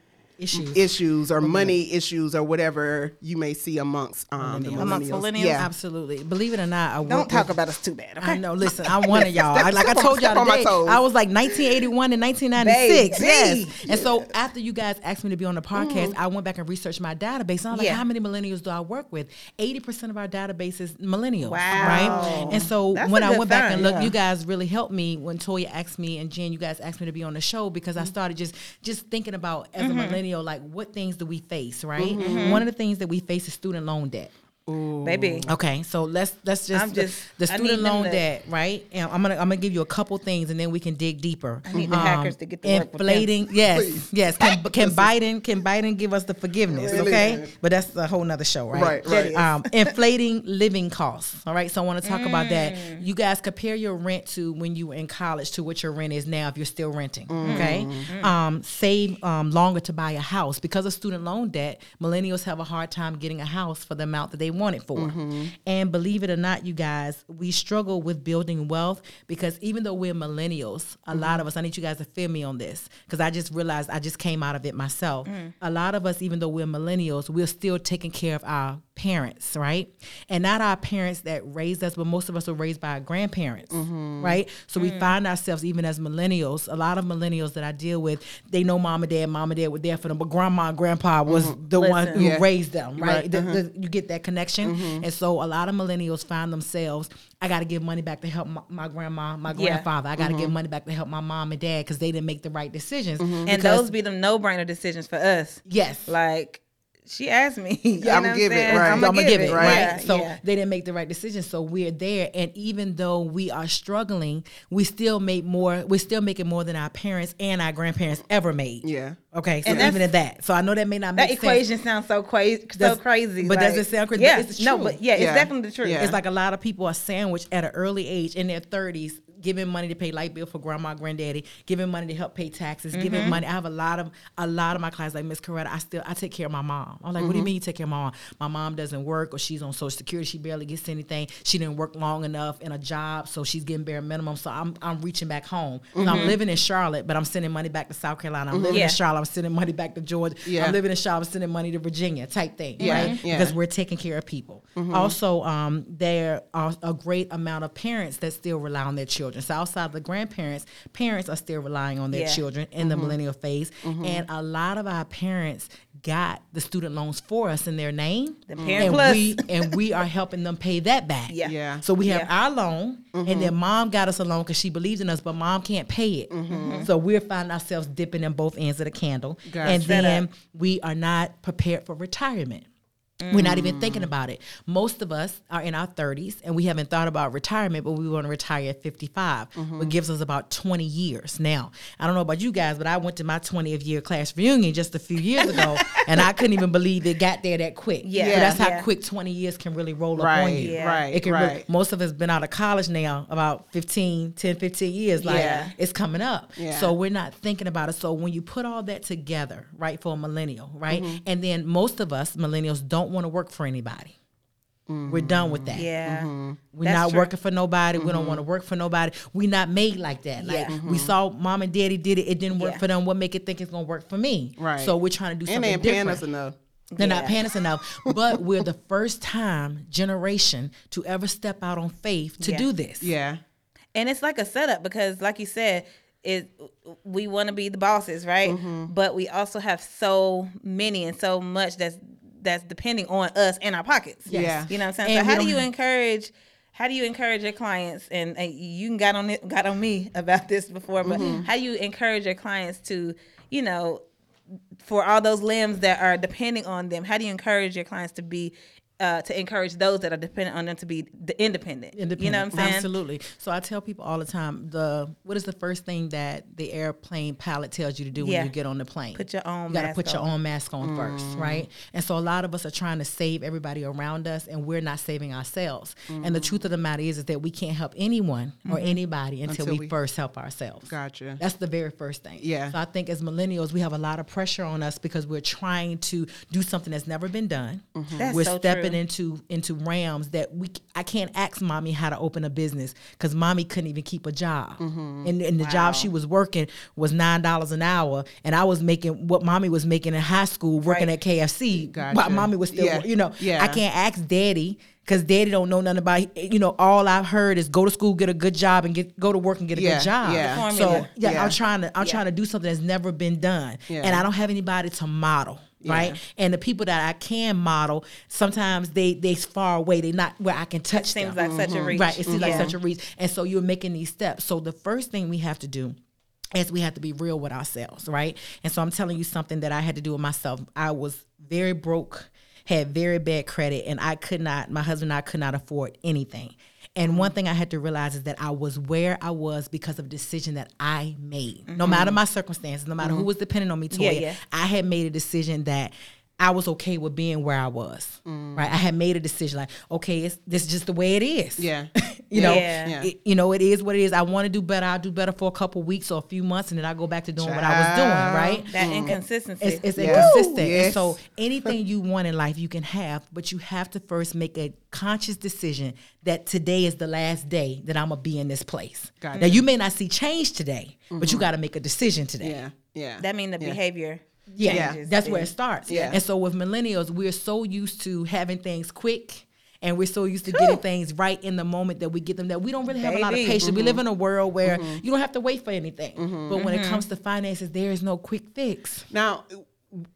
S3: Issues.
S1: issues or money issues or whatever you may see amongst um, the millennials?
S2: Amongst millennials?
S1: Yeah.
S3: Absolutely. Believe it or not, I
S2: Don't
S3: work
S2: talk
S3: with-
S2: about us too bad.
S3: I
S2: Okay.
S3: know. Listen, I'm one of y'all. I, like I told y'all today. I was like 1981 and 1996.
S2: Baby.
S3: Yes. And so after you guys asked me to be on the podcast,
S1: Mm-hmm.
S3: I went back and researched my database. And I'm like,
S2: Yeah.
S3: how many millennials do I work with? 80% of our database is millennials.
S2: Wow.
S3: Right. And so
S2: That's
S3: when I
S2: good
S3: went back and looked,
S2: yeah.
S3: you guys really helped me when Toya asked me and Jen, you guys asked me to be on the show because
S2: Mm-hmm.
S3: I started just just thinking about as a millennial, like what things do we face, right?
S2: Mm-hmm.
S3: One of the things that we face is student loan debt.
S2: Baby.
S3: Okay, so let's let's just,
S2: I'm
S3: the-
S2: just-
S3: the,
S2: I
S3: student loan debt, right? And I'm gonna I'm gonna give you a couple things, and then we can dig deeper. I
S2: need the hackers to get to work
S3: inflating. Yes,
S1: Please.
S3: yes. Can, can Biden can Biden give us the forgiveness?
S1: Really?
S3: Okay, but that's a whole nother show, right?
S1: Right, right.
S3: Um, inflating living costs. All right, so I want to talk about that.
S2: Mm.
S3: You guys compare your rent to when you were in college to what your rent is now if you're still renting.
S2: Mm.
S3: Okay,
S2: Mm-hmm.
S3: um, save um, longer to buy a house because of student loan debt. Millennials have a hard time getting a house for the amount that they want it for.
S2: Mm-hmm.
S3: And believe it or not, you guys, we struggle with building wealth because even though we're millennials, a mm-hmm. lot of us, I need you guys to feel me on this because I just realized I just came out of it myself. Mm. A lot of us, even though we're millennials, we're still taking care of our parents, right? And not our parents that raised us, but most of us were raised by our grandparents, mm-hmm. right? So we mm. find ourselves, even as millennials, a lot of millennials that I deal with, they know mom and dad, mom and dad were there for them, but grandma and grandpa was mm-hmm. the one who
S1: Yeah.
S3: raised them, right?
S1: Right,
S3: The- the- you get that connection. Mm-hmm. And so a lot of millennials find themselves, I got to give money back to help my, my grandma, my
S2: Yeah.
S3: grandfather. I got to give mm-hmm. money back to help my mom and dad because they didn't make the right decisions. Mm-hmm.
S2: And
S3: Because-
S2: those be the no brainer decisions for us.
S3: yes.
S2: Like she asked me. You
S1: I'ma
S2: know I'm
S1: give it, right.
S2: I'ma
S3: I'm gonna give it, right?
S2: Yeah,
S3: so
S2: yeah.
S3: they didn't make the right decision. So we're there, and even though we are struggling, we still make more. We're still making more than our parents and our grandparents ever made.
S1: Yeah.
S3: Okay, so
S2: And
S3: even at that, so I know that may not make
S2: that
S3: sense.
S2: equation sounds so crazy. So crazy.
S3: but does it sound crazy?
S2: Yeah.
S3: It's
S2: No, but yeah, it's
S1: Yeah.
S2: definitely the truth.
S1: Yeah.
S3: It's like a lot of people are sandwiched at an early age in their 30s, giving money to pay light bill for grandma, granddaddy, giving money to help pay taxes,
S2: Mm-hmm.
S3: giving money. I have a lot of a lot of my clients like Miss Coretta. I still I take care of my mom. I'm like, what do
S2: Mm-hmm.
S3: you mean you take care of my mom? My mom doesn't work or she's on Social Security. She barely gets anything. She didn't work long enough in a job, so she's getting bare minimum. So I'm I'm reaching back home. So I'm living in Charlotte, but I'm sending money back to South Carolina. I'm living
S2: Mm-hmm. Yeah.
S3: in Charlotte. I'm sending money back to Georgia.
S1: Yeah.
S3: I'm living in Charlotte. I'm sending money to Virginia. Type thing,
S1: Yeah,
S3: right?
S1: Mm-hmm.
S3: Because we're taking care of people. Also, um, there are a great amount of parents that still rely on their children. So outside of the grandparents, parents are still relying on their
S2: Yeah.
S3: children in
S1: Mm-hmm.
S3: the millennial phase. And a lot of our parents got the student loans for us in their name.
S2: The Parent
S3: and
S2: Plus.
S3: we and we are helping them pay that back.
S2: Yeah.
S1: Yeah.
S3: So we have
S2: Yeah.
S3: our loan, and
S1: Mm-hmm.
S3: then mom got us a loan because she believes in us, but mom can't pay it.
S1: Mm-hmm.
S3: So we're finding ourselves dipping in both ends of the candle,
S1: Gotcha.
S3: and then
S2: up.
S3: we are not prepared for retirement. We're not even thinking about it. Most of us are in our 30s and we haven't thought about retirement, but we want to retire at 55, which gives us about 20 years. Now, I don't know about you guys, but I went to my 20th year class reunion just a few years ago and I couldn't even believe it got there that quick.
S2: Yeah.
S3: So that's how
S2: Yeah.
S3: quick 20 years can really roll up on you.
S2: Yeah.
S1: Right.
S3: It can really- most of us been out of college now about 15, 10, 15 years. Like
S2: Yeah.
S3: it's coming up.
S1: Yeah.
S3: So we're not thinking about it. So when you put all that together, right, for a millennial, right?
S2: Mm-hmm.
S3: And then most of us millennials don't want to work for anybody. We're done with that.
S2: Yeah. Mm-hmm.
S3: We're
S2: That's
S3: not
S2: true.
S3: working for nobody. We don't mm-hmm. want to work for nobody. We're not made like that. Like
S2: Yeah.
S3: we mm-hmm. saw mom and daddy did it. It didn't work
S2: Yeah.
S3: for them. What make it think it's gonna work for me?
S1: Right.
S3: So we're trying to do
S1: And they
S3: something
S1: ain't paying
S3: different.
S1: us enough.
S3: They're not
S2: Yeah.
S3: paying us enough. But we're the first time generation to ever step out on faith to
S2: Yeah.
S3: do this.
S1: Yeah.
S2: and it's like a setup because like you said it we want to be the bosses right
S1: Mm-hmm.
S2: but we also have so many and so much that's that's depending on us and our pockets
S1: Yes. Yeah.
S2: you know what i'm saying
S3: And
S2: so how do you encourage how do you encourage your clients and, and you got on it got on me about this before but
S1: Mm-hmm.
S2: how do you encourage your clients to you know for all those limbs that are depending on them how do you encourage your clients to be uh, to encourage those that are dependent on them to be the independent. You know what I'm saying?
S3: Absolutely. So I tell people all the time, the what is the first thing that the airplane pilot tells you to do
S2: Yeah.
S3: when you get on the plane?
S2: Put your own
S3: You gotta
S2: mask
S3: put your
S2: on.
S3: own mask on first, mm. right? And so a lot of us are trying to save everybody around us, and we're not saving ourselves. And the mm. truth of the matter is, is that we can't help anyone or mm-hmm. anybody until,
S1: Until
S3: we,
S1: we-
S3: first help ourselves.
S1: Gotcha.
S3: That's the very first thing.
S1: Yeah.
S3: So I think as millennials, we have a lot of pressure on us because we're trying to do something that's never been done. Mm-hmm.
S2: That's
S3: we're
S2: so
S3: stepping into into realms that we I can't ask mommy how to open a business because mommy couldn't even keep a job,
S1: Mm-hmm.
S3: and, and the job she was working was nine dollars an hour, and I was making what mommy was making in high school working
S2: Right.
S3: at KFC.
S1: Gotcha.
S3: While mommy was still,
S1: Yeah.
S3: you know,
S1: Yeah.
S3: I can't ask daddy. Cause daddy don't know nothing about you know all I've heard is go to school get a good job and get go to work and get a
S1: Yeah,
S3: good job.
S1: yeah.
S3: So yeah,
S1: Yeah.
S3: I'm trying to I'm
S2: Yeah.
S3: trying to do something that's never been done, and I don't have anybody to model, right? And the people that I can model, sometimes they they far away. They not where I can touch
S2: Seems
S3: them.
S2: like such a mm-hmm. reach.
S3: Right, it seems like such a reach, and so you're making these steps. So the first thing we have to do is we have to be real with ourselves, right? And so I'm telling you something that I had to do with myself. I was very broke, had very bad credit, and I could not. My husband and I could not afford anything. And one mm-hmm. thing I had to realize is that I was where I was because of a decision that I made. No mm-hmm. matter my circumstances, no matter who mm-hmm. was depending on me, Toya,
S2: Yeah, yeah.
S3: I had made a decision that I was okay with being where I was. Right? I had made a decision like, okay, it's, this is just the way it is.
S1: Yeah.
S3: you know,
S2: Yeah.
S1: Yeah.
S3: it- you know, it is what it is. I want to do better. I'll do better for a couple weeks or a few months, and then I go back to doing what I was doing. Right?
S2: That mm. inconsistency.
S3: It's, it's
S1: Yeah.
S3: inconsistent. And so anything you want in life, you can have, but you have to first make a conscious decision that today is the last day that I'm gonna be in this place.
S1: Gotcha.
S3: Now you may not see change today, but you mm-hmm. got to make a decision today.
S1: Yeah. Yeah.
S2: that mean the
S1: Yeah.
S2: behavior.
S3: Yeah,
S2: changes
S3: that's where it starts.
S1: Yeah.
S3: And so with millennials, we're so used to having things quick. And we're so used to getting things right in the moment that we get them that we don't really have a lot of patience. We
S1: Mm-hmm.
S3: live in a world where you don't have to wait for anything. But when it comes to finances, there is no quick fix.
S1: Now,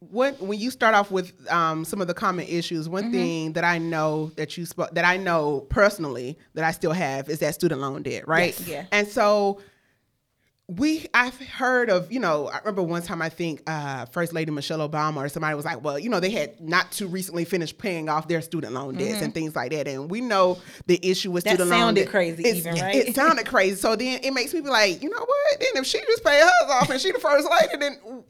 S1: what when you start off with um, some of the common issues,
S3: Mm-hmm.
S1: one thing that I know that you spoke that I know personally that I still have is that student loan debt, right?
S2: Yes. Yeah.
S1: And so we I've heard of, you know, I remember one time I think uh, First Lady Michelle Obama or somebody was like, well, you know, they had not too recently finished paying off their student loan debts and things like that. And we know the issue with
S2: Mm-hmm. That
S1: student loan
S2: sounded
S1: debt-
S2: crazy
S1: it's-
S2: even, right?
S1: It sounded crazy. So then it makes me be like, you know what? Then if she just pay hers off and she the first lady, then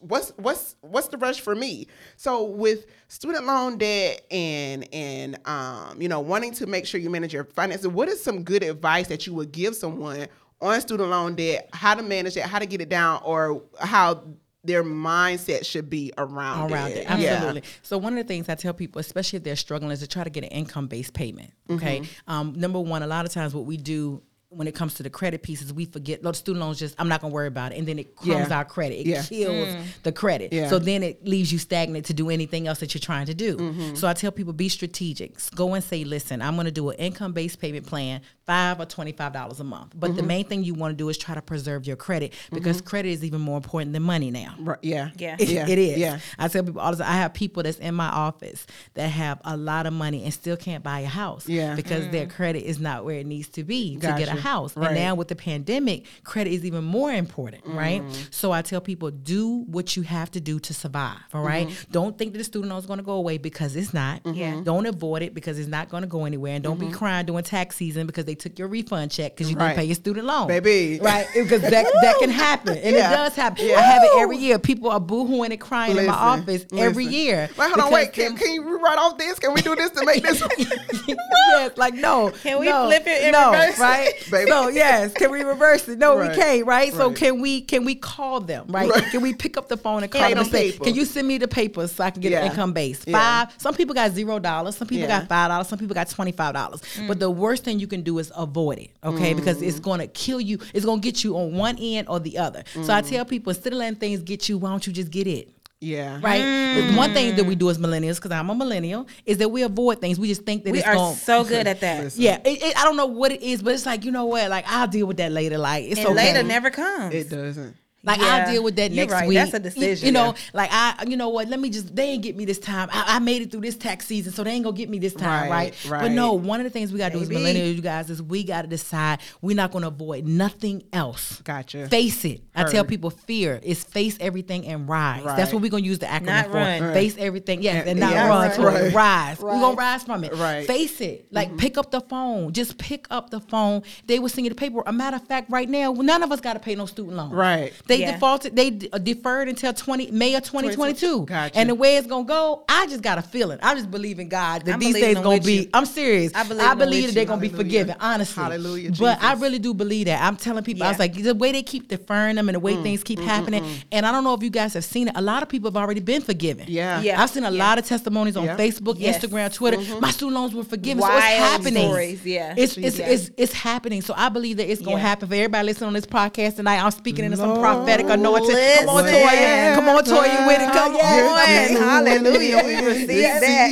S1: what's what's what's the rush for me? So with student loan debt and and um, you know, wanting to make sure you manage your finances, what is some good advice that you would give someone on student loan debt, how to manage it, how to get it down, or how their mindset should be around,
S3: around
S1: it?
S3: it. Absolutely. So one of the things I tell people, especially if they're struggling, is to try to get an income based payment. Okay.
S1: Mm-hmm.
S3: Um, number one, a lot of times what we do when it comes to the credit pieces, we forget. Look, student loans just I'm not gonna worry about it, and then it crumbs
S1: Yeah.
S3: our credit. It
S1: Yeah.
S3: kills the credit.
S1: Yeah.
S3: So then it leaves you stagnant to do anything else that you're trying to do.
S1: Mm-hmm.
S3: So I tell people be strategic. Go and say, listen, I'm gonna do an income based payment plan, five or twenty five dollars a month. But the
S1: Mm-hmm.
S3: main thing you want to do is try to preserve your credit because credit is even more important than money now.
S1: Right, yeah.
S2: Yeah.
S3: It-
S1: Yeah.
S3: it is.
S1: Yeah.
S3: I tell people all the time. I have people that's in my office that have a lot of money and still can't buy a house.
S1: Yeah.
S3: Because their credit is not where it needs to be to get a
S1: Gotcha.
S3: House.
S1: Right.
S3: And now with the pandemic, credit is even more important, right? Mm-hmm. So I tell people do what you have to do to survive. All right? Mm-hmm. Don't think that the student loan is going to go away because it's not. Mm-hmm.
S2: Yeah.
S3: Don't avoid it because it's not going to go anywhere. And don't be crying during tax season because they took your refund check because you
S1: Right.
S3: didn't pay your student loan.
S1: Baby.
S3: Right? Because that, that can happen. And
S1: Yeah.
S3: it does happen.
S1: Yeah.
S3: I have it every year. People are boohooing and crying in my
S1: Listen,
S3: office every year.
S1: Wait, hold on, wait. Can, can you rewrite off this? Can we do this to make this?
S3: yes, like no.
S2: Can we
S3: no,
S2: flip it and
S3: no,
S2: reverse
S3: right?
S1: Baby.
S3: So yes, can we reverse it? No,
S1: Right,
S3: we can't, right? So
S1: right.
S3: can we can we call them, right?
S1: Right.
S3: Can we pick up the phone and call them and say. Can you send me the papers so I can get
S1: Yeah.
S3: an income base?
S1: Yeah.
S3: Five. Some people got zero dollars. Some people
S1: Yeah.
S3: got five dollars. Some people got twenty five dollars.
S2: Mm.
S3: But the worst thing you can do is avoid it, okay? Because
S1: Mm.
S3: it's going to kill you. It's going to get you on one end or the other. So I
S1: Mm.
S3: tell people instead of letting things get you, why don't you just get it?
S1: Yeah.
S3: Right.
S2: Mm.
S3: One thing that we do as millennials, because I'm a millennial, is that we avoid things. We just think that
S2: We
S3: it's
S2: are
S3: going.
S2: so good at that.
S1: Listen.
S3: yeah, it, it, I don't know what it is, but it's like you know what? Like I'll deal with that later. Like it's
S2: And
S3: okay.
S2: later never comes.
S1: It doesn't.
S3: Like
S2: Yeah,
S3: I'll deal with that
S2: you're
S3: next
S2: right.
S3: week.
S2: That's a decision.
S3: You, know, like I, you know what? Let me just. They ain't get me this time. I, I made it through this tax season, so they ain't gonna get me this time,
S1: Right,
S3: right?
S1: right.
S3: But no, one of the things we gotta do as
S2: Maybe.
S3: millennials, you guys, is we gotta decide we're not gonna avoid nothing else.
S1: Gotcha.
S3: Face it. I tell people, fear is face everything and rise.
S1: Right.
S3: That's what we're gonna use the acronym
S2: Not
S3: for.
S2: run.
S3: Face everything. Yes, and not
S1: Yeah,
S3: run.
S1: right.
S3: to it.
S1: Right.
S3: Rise. We're gonna rise from it.
S1: Right.
S3: Face it. Like
S1: Mm-hmm.
S3: pick up the phone. Just pick up the phone. They will send you the paper. A matter of fact, right now, none of us got to pay no student loan.
S1: Right.
S3: They
S2: Yeah.
S3: defaulted. They uh, deferred until twenty May of twenty twenty two. And the way it's gonna go, I just got a feeling. I just believe in God that
S2: I'm
S3: these days gonna be.
S2: you.
S3: I'm serious.
S2: I believe
S3: I believe that they're gonna be forgiven. Honestly.
S1: Hallelujah,
S3: But I really do believe that. I'm telling people. I was like the way they keep deferring them and the way mm, things keep mm, mm, happening. And I don't know if you guys have seen it. A lot of people have already been forgiven.
S1: Yeah.
S2: Yeah.
S3: I've seen a
S2: Yeah.
S3: lot of testimonies on
S1: Yeah.
S3: Facebook,
S2: Yes.
S3: Instagram, Twitter. Mm-hmm. My student loans were forgiven. so it's
S2: Wild
S3: happening.
S2: stories, yeah.
S3: It's it's,
S2: Yeah.
S3: it's it's happening. So I believe that it's gonna
S2: Yeah.
S3: happen for everybody listening on this podcast tonight. I'm speaking into some prophetic anointing. Come on,
S2: Listen.
S3: Toya. Come on, Toya, with it. Come oh,
S2: Come
S3: on.
S2: on. Hallelujah. We receive that.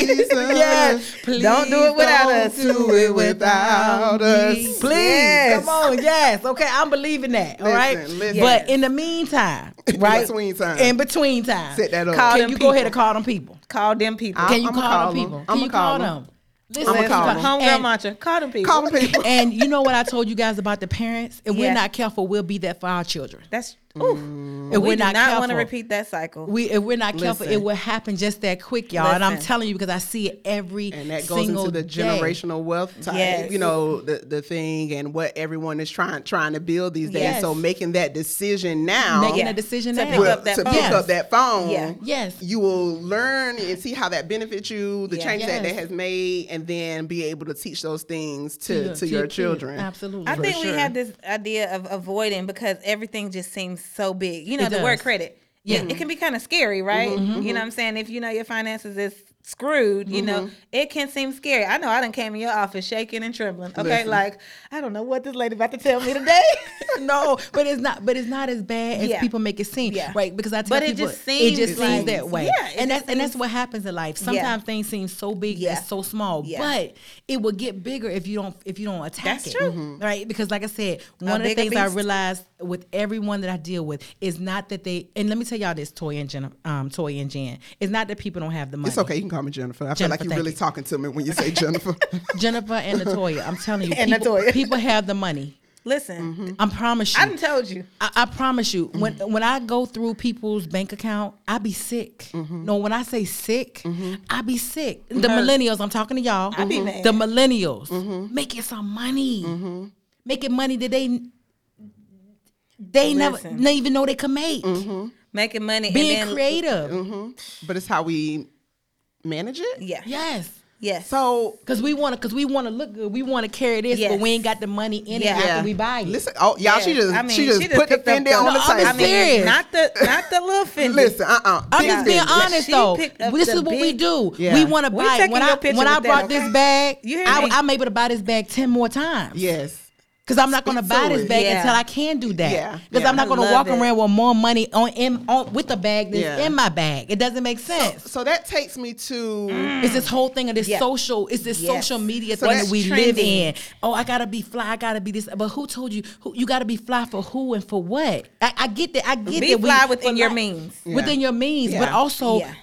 S3: Yes. Please
S2: Don't do it without
S3: don't
S2: us.
S3: Do it without us. Please.
S2: Yes.
S3: Come on. Yes. Okay. I'm believing that. All right.
S1: Listen, listen.
S3: But in the meantime, right?
S1: between time.
S3: In between time.
S1: Set that up.
S2: Call
S3: Can
S2: them
S3: you go ahead and call them people?
S2: Call them people.
S3: Can you
S1: I'ma
S3: call,
S1: call
S3: them
S1: them.
S3: people? Can
S1: I'ma
S3: you
S1: call
S3: call
S1: them.
S3: them? Listen,
S1: I'ma
S3: listen,
S1: call them.
S2: Homegirl
S3: And-
S2: mantra. Call them people.
S1: Call them people.
S3: and you know what I told you guys about the parents? If
S2: Yeah.
S3: we're not careful, we'll be that for our children.
S2: That's ooh. Mm.
S3: If
S2: we
S3: we're
S2: do
S3: not,
S2: not
S3: careful,
S2: want to repeat that cycle.
S3: We if we're not careful,
S1: Listen.
S3: it will happen just that quick, y'all. And I'm telling you because I see it every
S1: and that goes
S3: single
S1: into the
S3: day.
S1: generational wealth type,
S2: Yes.
S1: you know, the the thing and what everyone is trying trying to build these days.
S3: Yes.
S1: So making that decision now,
S3: Making
S2: Yeah.
S3: a decision
S2: To
S3: now.
S2: pick
S1: will-
S2: up that
S1: to
S2: phone.
S1: pick
S3: Yes.
S1: up that phone,
S2: Yeah.
S3: Yes.
S1: you will learn and see how that benefits you, the
S2: Yeah.
S1: change that that has made, and then be able to teach those things to
S3: your-
S1: to, your
S3: kids.
S1: children.
S3: Absolutely.
S2: I
S1: For
S2: think we have this idea of avoiding because everything just seems so big. You know,
S3: It
S2: the word credit.
S3: Yeah.
S2: It, it can be kind of scary, right?
S1: Mm-hmm,
S2: You know what I'm saying? If you know your finances is screwed, you know,
S1: Mm-hmm.
S2: it can seem scary. I know I done came in your office shaking and trembling. Okay,
S1: Listen.
S2: like I don't know what this lady about to tell me today.
S3: no, but it's not. But it's not as bad as
S2: Yeah.
S3: people make it seem,
S2: Yeah.
S3: right? Because I tell
S2: But it
S3: people,
S2: just
S3: it
S2: seems like-
S3: that way.
S2: Yeah,
S3: and that's
S2: just
S3: and that's what happens in life. Sometimes things seem so big
S2: Yeah.
S3: that's so small,
S2: Yeah.
S3: but it will get bigger if you don't if you don't attack
S2: That's
S3: it,
S2: true. Mhm.
S3: right? Because like I said, one of the things I
S2: beast.
S3: realized with everyone that I deal with is not that they. And let me tell y'all this, Toy and Jen, um, Toy and Jen, it's not that people don't have the money.
S1: It's okay. You can call me Jennifer. I feel like you're really
S3: you.
S1: talking to me when you say Jennifer.
S3: Jennifer and Latoya, I'm telling you,
S2: And
S3: people,
S2: Latoya.
S3: people have the money.
S2: Listen,
S1: Mm-hmm.
S3: I promise you.
S2: I done told you.
S3: I, I promise you, mm-hmm. when when I go through people's bank account, I be sick.
S1: Mm-hmm.
S3: No, when I say sick, mm-hmm. I be sick. Mm-hmm. The millennials, I'm talking to y'all.
S2: I be mad.
S3: The millennials
S1: Mm-hmm.
S3: making some money, making money that they they never
S2: Listen.
S3: didn't even know they can make.
S2: Making money
S3: Being
S2: and then
S3: creative,
S1: but it's how we manage it.
S2: Yeah.
S3: yes.
S2: Yes.
S1: So
S3: Cause we want to, cause we want to look good. We want to carry this, but we ain't got the money in
S2: Yeah.
S3: it after we buy it.
S1: listen, oh y'all, she just
S2: I mean,
S1: she just put the
S2: picked up
S1: Fendi on the
S3: No, I'm
S1: table.
S2: I mean, not the not the little Fendi.
S1: Listen, uh, uh
S3: I'm just being honest
S2: She
S3: though. This is what we do.
S1: Yeah.
S3: We want to buy.
S2: taking
S3: When I when I brought
S2: that, okay?
S3: this bag,
S2: You hear
S3: I. I'm able to buy this bag ten more times.
S1: Yes.
S3: Because I'm not going to buy this bag
S2: Yeah.
S3: until I can do that.
S1: Yeah.
S3: Because
S1: Yeah.
S3: I'm not going to walk
S2: it.
S3: around with more money on in on with the bag that's
S1: Yeah.
S3: in my bag. It doesn't make sense.
S1: So that takes me to mm.
S3: It's this whole thing of this
S2: Yeah.
S3: social, it's this
S2: Yes.
S3: social media
S1: So
S3: thing that we live in. Oh, I gotta be fly, I gotta be this. But who told you who, you gotta be fly for who and for what? I, I get that. I get
S2: Be
S3: that. we-
S2: fly within your means.
S1: Yeah.
S3: Within your means, but also
S2: Yeah.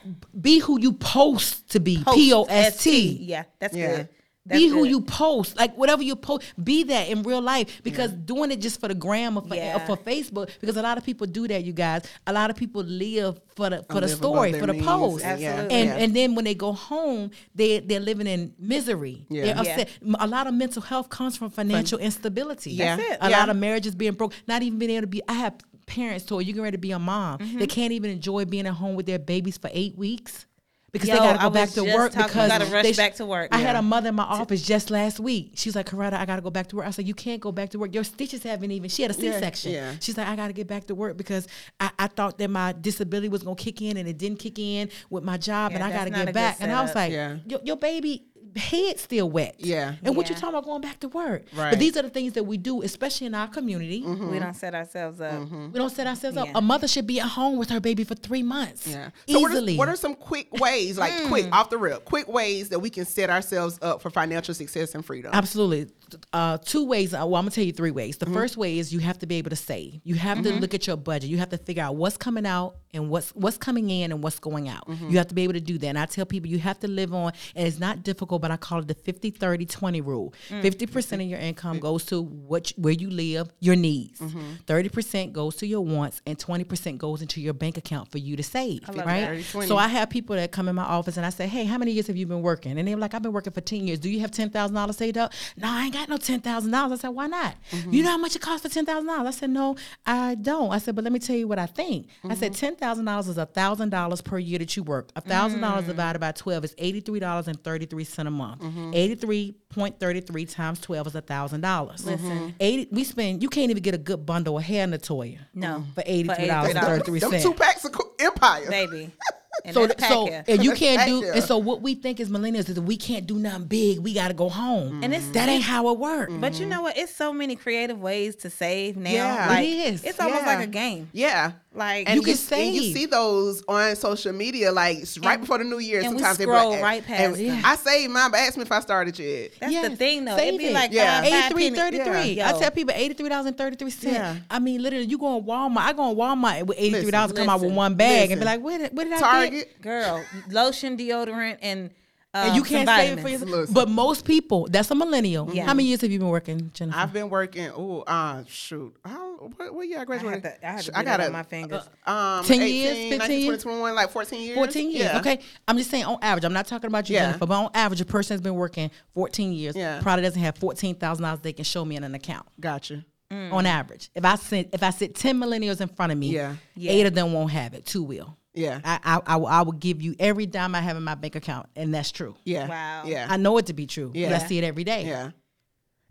S3: be who you post to be.
S2: Post,
S3: P O S T.
S2: Yeah, that's
S1: Yeah.
S2: good. That's
S3: Be who
S2: good.
S3: you post, like whatever you post, be that in real life. Because doing it just for the gram or for,
S2: Yeah.
S3: or for Facebook, because a lot of people do that. You guys, a lot of people live for the for the story, for the
S1: means
S3: post,
S1: and-
S2: Absolutely.
S3: and
S1: yeah.
S3: and then when they go home, they they're living in misery.
S1: Yeah.
S3: They're
S1: Yeah.
S3: upset. M- A lot of mental health comes from financial instability.
S1: Yeah.
S2: That's it.
S3: A
S1: Yeah.
S3: lot of marriages being broke, not even being able to be. I have parents told you get ready to be a mom.
S2: Mm-hmm.
S3: They can't even enjoy being at home with their babies for eight weeks. Because
S2: Yo,
S3: they gotta go back to work
S2: talking-
S3: because
S2: gotta rush
S3: they
S2: back to work.
S3: I had a mother in my office just last week. She's like, Coretta, I gotta go back to work. I said, You can't go back to work. Your stitches haven't even. She had a C section.
S1: yeah.
S3: She's like, I gotta get back to work because I, I thought that my disability was gonna kick in and it didn't kick in with my job,
S2: Yeah,
S3: and I gotta get back. And I was like,
S1: Yeah.
S3: your, your baby head still wet.
S1: Yeah.
S3: And what you
S2: Yeah.
S3: talking about going back to work?
S1: Right.
S3: But these are the things that we do, especially in our community.
S1: Mm-hmm.
S2: We don't set ourselves up.
S3: We don't set ourselves
S2: Yeah.
S3: up. A mother should be at home with her baby for three months.
S1: Yeah. So what are,
S3: Easily.
S1: what are some quick ways, like quick off the rip, quick ways that we can set ourselves up for financial success and freedom?
S3: Absolutely. Uh, two ways. Uh, well, I'm gonna tell you three ways.
S1: Mm-hmm.
S3: The first way is you have to be able to save. You have to look at your budget. You have to figure out what's coming out and what's what's coming in and what's going out.
S1: Mm-hmm.
S3: You have to be able to do that. And I tell people you have to live on, and it's not difficult, but I call it the 50 30 20 rule.
S1: Mm.
S3: 50% of your income goes to what where you live, your needs.
S1: Mm-hmm.
S3: 30% goes to your wants, and 20% goes into your bank account for you to save. right?
S1: 30-20.
S3: So I have people that come in my office and I say, Hey, how many years have you been working? And they're like, I've been working for 10 years. Do you have $10,000 saved up? No, I ain't got no $10,000. I said, Why not?
S1: Mm-hmm.
S3: You know how much it costs for $10,000? I said, No, I don't. I said, But let me tell you what I think. I said,
S1: Mm-hmm.
S3: $10,000 is a $1,000 per year that you work. A $1,000
S1: Mm.
S3: divided by 12 is $83.33 a month.
S1: Mm-hmm.
S3: 83.33 times 12 is a $1,000.
S2: Listen.
S3: 80, we spend, you can't even get a good bundle of hair, Natoya.
S2: No.
S3: For
S2: For
S3: $83.33.
S1: Them two packs of empire.
S2: Baby. And
S3: So,
S2: that's
S3: so
S2: pack
S3: and you can't do, and so what we think as millennials is that we can't do nothing big. We got to go home,
S2: And it's-
S3: that ain't how it works.
S2: But you know what? It's so many creative ways to save now.
S1: Yeah.
S2: like,
S3: It is.
S2: It's almost
S1: Yeah.
S2: like a game.
S1: Yeah.
S2: Like
S1: And
S3: You
S1: you,
S3: can
S1: and you see those on social media, like right
S2: And-
S1: before the new year.
S2: and we
S1: sometimes they be
S2: scroll
S1: like,
S2: right
S1: and
S2: past.
S1: I saved mine, but ask me if I started yet.
S2: that's the thing, though.
S3: save
S2: It'd be
S3: it.
S2: like
S1: Yeah.
S2: Uh, five, five
S3: Eighty-three
S2: pennies.
S3: thirty-three.
S2: Yeah.
S3: I tell people eighty-three dollars and thirty-three cents.
S1: Yeah.
S3: I mean, literally, you go on Walmart. I go on Walmart with eighty-three dollars, to come out with one bag, and be like, what, did, where did I get?"
S1: Target.
S2: Girl, lotion, deodorant, and, um,
S3: And you can't save it for
S2: vitamins.
S3: yourself.
S1: Listen.
S3: But most people, that's a millennial.
S2: Yeah.
S3: How many years have you been working, Jennifer?
S1: I've been working. Oh, uh, shoot. How, what, what year I
S2: I
S1: graduated?
S2: had to, I had to
S1: Sh- I
S2: that
S1: got
S2: on my fingers.
S1: um,
S3: 10
S1: 18,
S3: years,
S1: 19,
S3: 15
S1: 20, 21, like 14 years.
S3: 14 years.
S1: Yeah.
S3: Okay. I'm just saying on average. I'm not talking about you,
S1: Yeah.
S3: Jennifer, but on average, a person has been working 14 years
S1: Yeah.
S3: probably doesn't have $14,000 they can show me in an account.
S1: Gotcha.
S3: On average. If I sent if I sit 10 millennials in front of me,
S1: Yeah.
S2: Yeah.
S3: eight of them won't have it. Two will.
S1: Yeah.
S3: I, I, I, will- I will give you every dime I have in my bank account, and that's true.
S1: Yeah.
S2: Wow.
S1: Yeah.
S3: I know it to be true. Yeah.
S1: Yeah.
S3: I see it every day.
S1: yeah.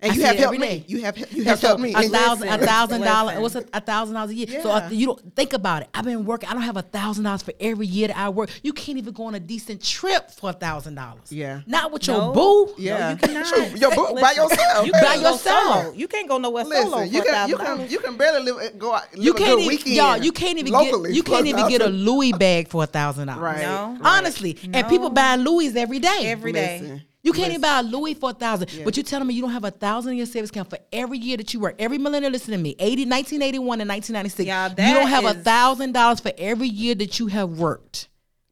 S1: And
S3: I
S1: you have helped me.
S3: day.
S1: You have you have
S3: so
S1: helped me.
S3: a
S1: And
S3: thousand, a thousand dollars. What's a, a thousand dollars a year? So
S1: Yeah.
S3: uh, you don't think about it. I've been working. I don't have a thousand dollars for every year that I work. You can't even go on a decent trip for a thousand dollars.
S1: Yeah.
S3: not with
S2: No.
S3: your boo.
S1: Yeah.
S2: you cannot.
S1: Shoot, your book by yourself.
S2: You
S3: By
S2: can't go
S3: yourself.
S2: You can't go nowhere solo
S1: Listen,
S2: for
S1: you can you can you can barely live go out live
S3: You can't
S1: good
S3: even,
S1: weekend.
S3: y'all. You can't even
S1: locally
S3: get. You can't even get a. Louis bag for a thousand dollars.
S1: Right.
S2: No.
S1: right.
S3: Honestly, and people buying Louis every day.
S2: Every day.
S3: You can't even buy a Louis for a thousand. But you're telling me you don't have a thousand in your savings account for every year that you work. Every millennial listen to me. 80, 1981 and 1996.
S2: Y'all,
S3: you don't have a thousand dollars for every year that you have worked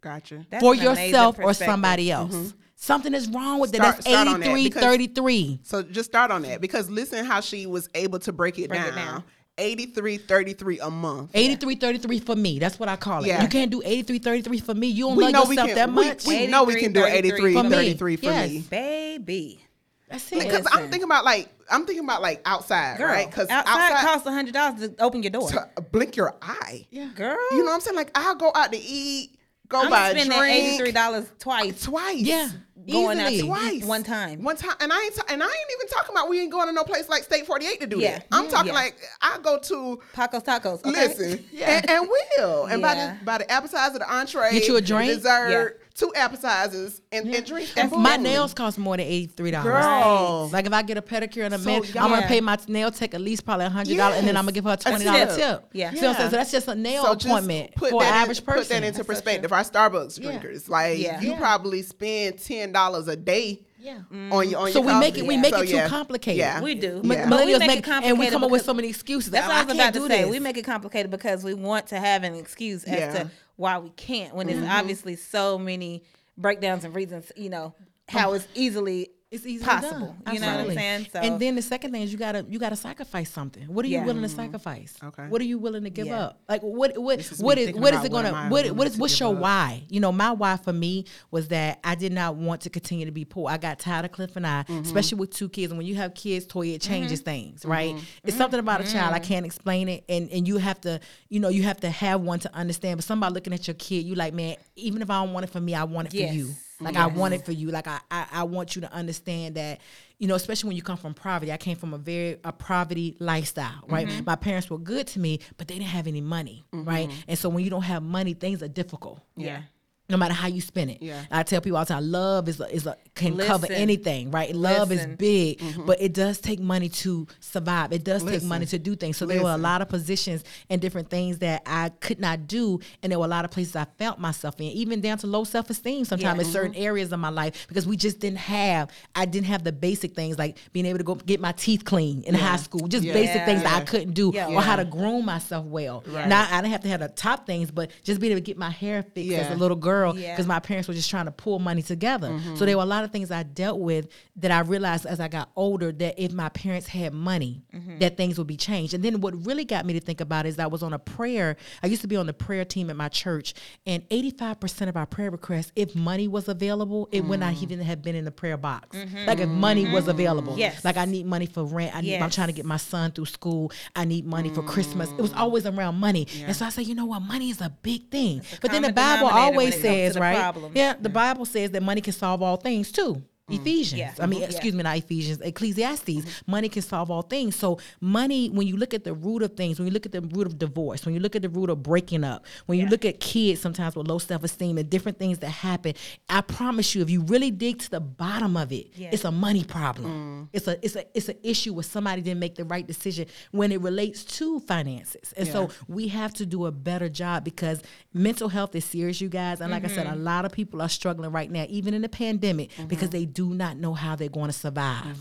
S1: Gotcha.
S2: That's
S3: for yourself or somebody mm-hmm. else. Something is wrong with
S1: Start-
S3: that. That's
S1: that,
S3: 83,
S1: because-
S3: 33.
S1: So just start on that because listen how she was able to break it
S2: Break
S1: down.
S2: it down.
S1: 83 33 a month.
S3: 83, 33 for me. That's what I call it.
S1: Yeah.
S3: You can't do 83, 33 for me. You don't
S1: We
S3: love yourself that much.
S1: we know we can do 83
S3: For me.
S1: 33 for
S3: Yes.
S1: me.
S2: Baby.
S3: That's it.
S1: Because I'm thinking about like I'm thinking about like outside,
S2: Girl,
S1: right? Because
S2: outside,
S1: outside,
S2: costs a hundred dollars to open your door.
S1: to blink your eye.
S3: Yeah.
S2: Girl,
S1: You know what I'm saying? Like I'll go out to eat, go
S2: I'm
S1: buy a drink
S2: eighty three dollars twice
S1: twice.
S3: Yeah.
S2: Going out
S3: Easily.
S2: to
S1: Twice.
S2: one time.
S1: One time, and I ain't ta- and I ain't even talking about we ain't going to no place like State 48 to do
S2: Yeah.
S1: that. I'm talking
S2: Yeah.
S1: like I go to
S2: Tacos, tacos. Okay?
S1: listen
S3: Yeah.
S1: and, and will and by the by the appetizer, the entree,
S3: Get you a drink?
S1: dessert, two appetizers, and, and drink. And
S3: My nails cost more than eighty three dollars.
S1: Girl.
S3: Like if I get a pedicure and a
S1: So,
S3: man,
S1: yeah.
S3: I'm gonna pay my nail tech at least probably hundred dollars, and then I'm gonna give her a
S1: A
S3: twenty dollar
S1: tip.
S3: tip.
S2: Yeah.
S3: See what I'm saying?
S1: Yeah.
S3: So that's just a nail
S1: So
S3: appointment
S1: put
S3: for an
S1: that in-
S3: average person.
S1: Put that into
S2: That's so
S1: perspective. Our Starbucks
S3: Yeah.
S1: drinkers, like
S2: Yeah.
S1: you
S3: Yeah.
S1: probably spend ten dollars a day
S3: yeah.
S1: on your on
S3: So
S1: your
S3: we make it we make
S1: So,
S3: it too
S1: yeah.
S3: complicated.
S1: Yeah.
S2: We do.
S3: M-
S2: Yeah. But we
S3: Millennials
S2: make
S3: make,
S2: it
S3: and we come up with so many excuses.
S2: That's
S3: Oh,
S2: what I was
S3: can't
S2: about to
S3: do
S2: say.
S3: this.
S2: We make it complicated because we want to have an excuse as
S1: Yeah.
S2: to why we can't when
S3: Mm-hmm.
S2: there's obviously so many breakdowns and reasons, you know, how it's easily
S3: It's easily
S2: possible.
S3: done.
S2: You know what I'm saying? So
S3: and then the second thing is you gotta you gotta sacrifice something. What are you
S2: Yeah.
S3: willing to sacrifice?
S1: Okay.
S3: What are you willing to give
S2: Yeah.
S3: up? Like what what
S1: is
S3: what is what is it gonna what what is what's your
S1: up?
S3: why? You know, my why for me was that I did not want to continue to be poor. I got tired of Cliff and I,
S1: Mm-hmm.
S3: especially with two kids. And when you have kids, Toya, it changes things, right? It's something about a child.
S1: Mm-hmm.
S3: I can't explain it. And and you have to, you know, you have to have one to understand. But somebody looking at your kid, you like, man, even if I don't want it for me, I want it
S2: Yes.
S3: for you. Like I want it for you. Like I, I, I want you to understand that, you know, especially when you come from poverty. I came from a very a poverty lifestyle, right?
S2: Mm-hmm.
S3: My parents were good to me, but they didn't have any money, right? And so when you don't have money, things are difficult.
S2: yeah.
S3: No matter how you spin it.
S1: Yeah.
S3: I tell people all the time, love is a, is a, can cover anything, right? Love is big,
S1: Mm-hmm.
S3: but it does take money to survive. It does take money to do things. So there were a lot of positions and different things that I could not do, and there were a lot of places I felt myself in, even down to low self esteem. Sometimes
S2: Yeah.
S3: in certain areas of my life because we just didn't have. I didn't have the basic things like being able to go get my teeth clean in high school, just
S1: Yeah.
S3: basic things that I couldn't do,
S2: Yeah.
S3: or how to groom myself well.
S1: Right.
S3: Now I didn't have to have the top things, but just being able to get my hair fixed as a little girl
S2: Yeah.
S3: because my parents were just trying to pull money together.
S1: Mm-hmm.
S3: So there were a lot of things I dealt with that I realized as I got older that if my parents had money,
S2: Mm-hmm.
S3: that things would be changed. And then what really got me to think about is I was on a prayer. I used to be on the prayer team at my church, and 85% of our prayer requests, if money was available, it would not
S1: Mm.
S3: even have been in the prayer box. Like if money was available.
S2: Mm-hmm. Yes.
S3: Like I need money for rent. I need, I'm trying to get my son through school. I need money for Christmas. It was
S2: Mm.
S3: always around money. And so I said, you know what? Money is a big thing. But then the Bible always
S2: it comes to
S3: says, right?
S2: problem.
S3: Yeah, the Bible says that money can solve all things too. Mm-hmm. Ephesians.
S2: Yeah.
S3: I mean,
S2: Mhm.
S3: excuse me, not Ephesians, Ecclesiastes. Mm-hmm. Money can solve all things. So, money, when you look at the root of things, when you look at the root of divorce, when you look at the root of breaking up, when you look at kids sometimes with low self esteem and different things that happen, I promise you, if you really dig to the bottom of it,
S2: Yeah.
S3: it's a money problem. Mm. It's a it's a it's an issue where somebody didn't make the right decision when it relates to finances. And so we have to do a better job because mental health is serious, you guys. And like I said, a mm-hmm. lot of people are struggling right now, even in the pandemic, because they do not know how they're going to survive.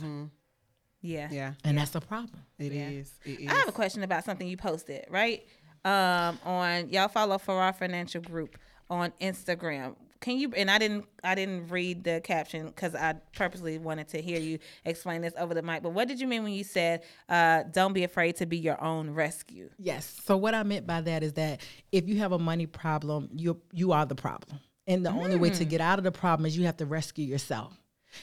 S2: Yeah.
S1: Yeah,
S3: And that's the problem.
S1: it is. It is.
S2: I have a question about something you posted, right? Um, on y'all follow Farrar Financial Group on Instagram. Can you and I didn't I didn't read the caption because I purposely wanted to hear you explain this over the mic. But what did you mean when you said uh, don't be afraid to be your own rescue?
S3: Yes. So what I meant by that is that if you have a money problem, you you are the problem. And the only way to get out of the problem is you have to rescue yourself.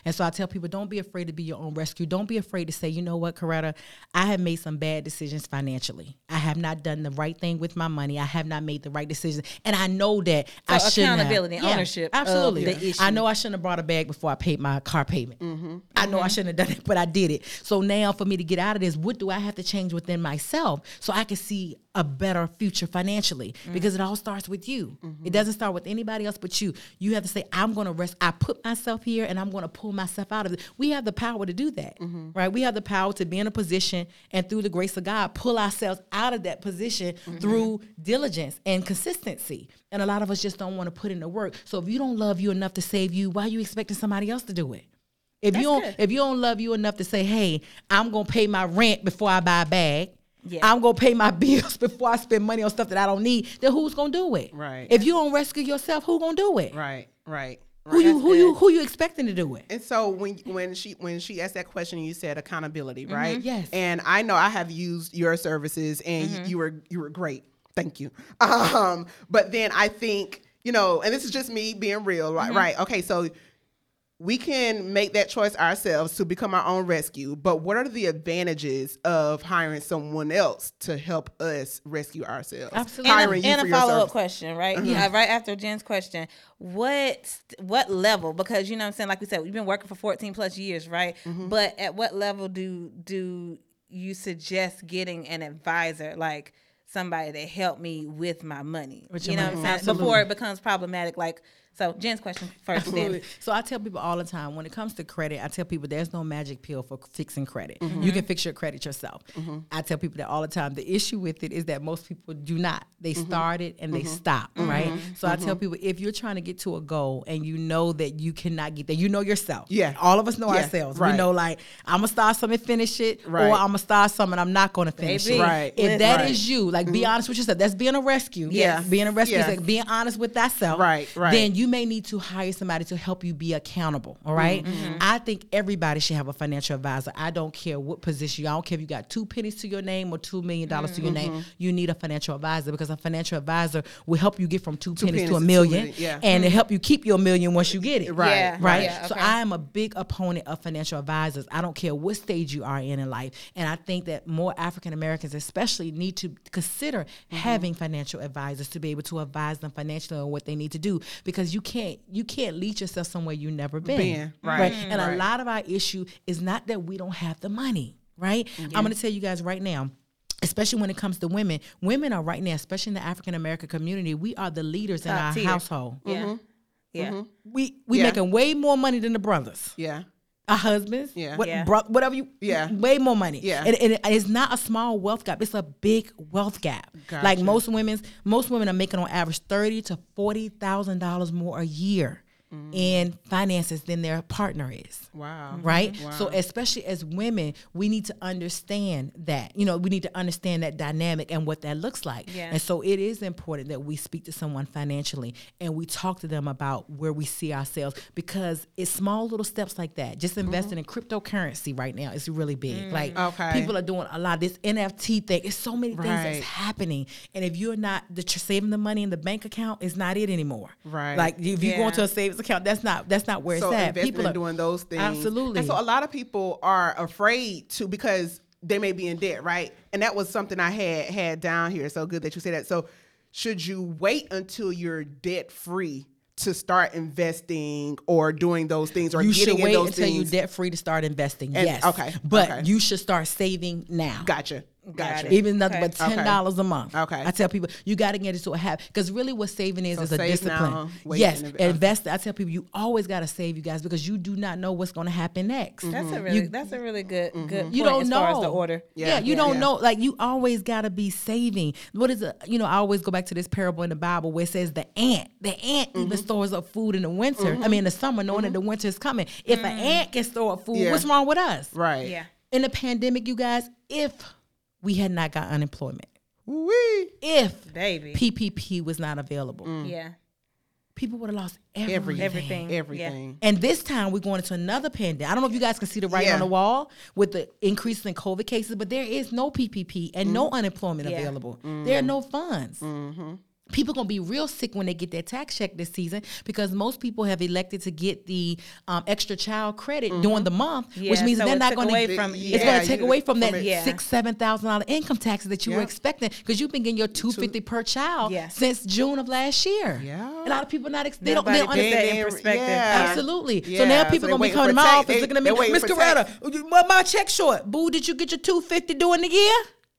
S3: And so I tell people, don't be afraid to be your own rescue. Don't be afraid to say, you know what, Coretta, I have made some bad decisions financially. I have not done the right thing with my money. I have not made the right decisions. And I know that I shouldn't have.
S2: accountability ownership
S3: Absolutely. I know I shouldn't have brought a bag before I paid my car payment.
S2: Mm-hmm.
S3: I know I shouldn't have done it, but I did it. So now for me to get out of this, what do I have to change within myself so I can see a better future financially?
S2: Mm.
S3: Because it all starts with you.
S2: Mm-hmm.
S3: It doesn't start with anybody else but you. You have to say, I'm going to rest. I put myself here and I'm going to pull myself out of it. We have the power to do that,
S2: Mm-hmm.
S3: right? We have the power to be in a position and through the grace of God, pull ourselves out of that position
S2: Mm-hmm.
S3: through diligence and consistency. And a lot of us just don't want to put in the work. So if you don't love you enough to save you, why are you expecting somebody else to do it? If you don't,
S2: good.
S3: if you don't love you enough to say, "Hey, I'm gonna pay my rent before I buy a bag,"
S2: Yeah.
S3: I'm gonna pay my bills before I spend money on stuff that I don't need, then who's gonna do it?
S1: Right.
S3: If you don't rescue yourself, who gonna do it?
S1: Right, right.
S3: Who you who you who you expecting to do it?
S1: And so when when she when she asked that question, you said accountability, mm-hmm. right?
S3: Yes.
S1: And I know I have used your services, and you- mm-hmm. you were you were great. Thank you. Um, but then I think you know, and this is just me being real, right? Mm-hmm. Right. Okay. So we can make that choice ourselves to become our own rescue. But what are the advantages of hiring someone else to help us rescue ourselves?
S3: Absolutely.
S1: Hiring
S2: and a,
S1: you
S2: and
S1: for
S2: a follow up question, right? Yeah, right after Jen's question. What what level? Because you know what I'm saying, like we said, we've been working for 14 plus years, right?
S1: Mm-hmm.
S2: But at what level do do you suggest getting an advisor like somebody to help me with my money?
S3: With
S2: you know
S3: money.
S2: what I'm saying?
S3: Absolutely.
S2: Before it becomes problematic. Like so Jen's question first
S3: Absolutely.
S2: then.
S3: So I tell people all the time when it comes to credit, I tell people there's no magic pill for fixing credit.
S2: Mm-hmm.
S3: You can fix your credit yourself. I tell people that all the time. The issue with it is that most people do not. They
S2: Mm-hmm.
S3: start it and they stop, right? So I tell people if you're trying to get to a goal and you know that you cannot get there, you know yourself.
S1: Yeah.
S3: All of us know
S1: Yeah,
S3: ourselves.
S1: right.
S3: We know like I'm gonna start something, finish it,
S1: Right.
S3: or I'm gonna start something, I'm not gonna finish
S2: Baby,
S3: it.
S1: Right.
S3: If that is
S1: Right. Mm-hmm.
S3: you, like be honest with yourself. That's being a rescue.
S1: Yeah.
S3: Being a rescue
S1: Yeah.
S3: is like being honest with thyself.
S1: Right, right.
S3: Then you may need to hire somebody to help you be accountable. All right?
S1: Mm-hmm.
S3: I think everybody should have a financial advisor. I don't care what position you. I don't care if you got two pennies to your name or two million dollars to your
S1: Mm-hmm.
S3: name. You need a financial advisor because a financial advisor will help you get from two, pennies,
S1: pennies
S3: to a
S1: two
S3: million,
S1: million, yeah.
S3: and it help you keep your million once you get it.
S1: Right,
S2: Yeah,
S3: Right.
S2: Yeah,
S3: So
S2: okay.
S3: I am a big opponent of financial advisors. I don't care what stage you are in in life. And I think that more African Americans especially need to consider
S1: Mm-hmm.
S3: having financial advisors to be able to advise them financially on what they need to do. Because you can't you can't lead yourself somewhere you've never been.
S1: Been, right,
S3: And a lot of our issue is not that we don't have the money, right?
S1: Mm-hmm.
S3: I'm gonna tell you guys right now especially when it comes to women women are right now especially in the african american community we are the leaders in our
S2: tier.
S3: household
S2: Yeah. Yeah.
S3: We we
S1: Yeah.
S3: making way more money than the brothers.
S1: Yeah.
S3: Our husbands,
S1: Yeah.
S3: what,
S2: Yeah.
S3: bro- whatever you,
S1: Yeah.
S3: way more money.
S1: Yeah.
S3: and, and it- it's not a small wealth gap; it's a big wealth gap. Like most women's, most women are making on average thirty to forty thousand dollars more a year
S1: Mm.
S3: in finances than their partner is.
S1: Wow.
S3: Right. Mm-hmm. So, especially as women, we need to understand that. You know, we need to understand that dynamic and what that looks like.
S2: Yeah.
S3: And so, it is important that we speak to someone financially and we talk to them about where we see ourselves because it's small little steps like that. Just mm-hmm. investing in cryptocurrency right now is really big. Mm. Like,
S1: Okay.
S3: people are doing a lot. of This NFT thing, it's so many things that's happening. And if you're not the saving the money in the bank account, it's not it anymore.
S1: Right.
S3: Like, if you go into a savings account, that's not that's not where
S1: so
S3: it's at. People are
S1: doing those things
S3: Absolutely.
S1: and so a lot of people are afraid to because they may be in debt right and that was something i had had down here so good that you say that so should you wait until you're debt free to start investing or doing those things or
S3: you
S1: getting
S3: should
S1: in
S3: wait
S1: those
S3: until
S1: things
S3: you're debt free to start investing.
S1: And-
S3: yes.
S1: okay,
S3: But
S1: okay.
S3: you should start saving now.
S1: gotcha gotcha
S2: it.
S3: Even nothing
S2: Okay.
S3: but ten dollars a month.
S1: Okay.
S3: I tell people you got to get into a habit because really what saving is
S1: So
S3: is a discipline.
S1: now,
S3: yes,
S1: and inv-
S3: invest. I tell people you always got to save, you guys, because you do not know what's going to happen next.
S2: That's
S1: Mm-hmm.
S2: a really that's a really good good
S3: You don't
S2: as
S3: know.
S2: far as the order.
S3: Yeah,
S1: Yeah,
S3: you
S1: yeah,
S3: don't
S1: yeah.
S3: know. Like you always got to be saving. What is it? You know, I always go back to this parable in the Bible where it says the ant. The ant even
S1: Mm-hmm.
S3: stores up food in the winter. I mean, in the summer, knowing that the winter is coming. If an ant can store up food,
S1: Yeah.
S3: what's wrong with us?
S1: right
S2: Yeah.
S3: In the pandemic, you guys, if we had not got unemployment,
S1: Wee.
S3: if
S2: Baby.
S3: PPP was not available,
S1: Mm.
S2: Yeah.
S3: people would have lost everything.
S1: everything
S2: Everything. Yeah.
S3: And this time we're going into another pandemic. I don't know if you guys can see the writing
S1: Yeah.
S3: on the wall with the increase in COVID cases, but there is no PPP and no mm. unemployment
S2: Yeah.
S3: available. Mm. There are no funds. Mm-hmm. People gonna be real sick when they get their tax check this season because most people have elected to get the um, extra child credit during the month, which means
S2: so
S3: they're not
S2: away
S3: to.
S2: from-
S3: it's
S1: Yeah,
S3: going to take away from that.
S2: Yeah.
S3: six, seven thousand dollar income taxes that you were expecting because you've been getting your two fifty per child
S2: Yeah.
S3: since June of last year.
S1: Yeah.
S3: a lot of people not ex- they don't they don't understand.
S2: that in perspective.
S1: yeah.
S3: Absolutely. So now people
S1: they
S3: gonna be coming to my
S1: tax-
S3: office
S1: they-
S3: looking at me, Miss Coretta, my check short. Boo, did you get your two fifty during the year?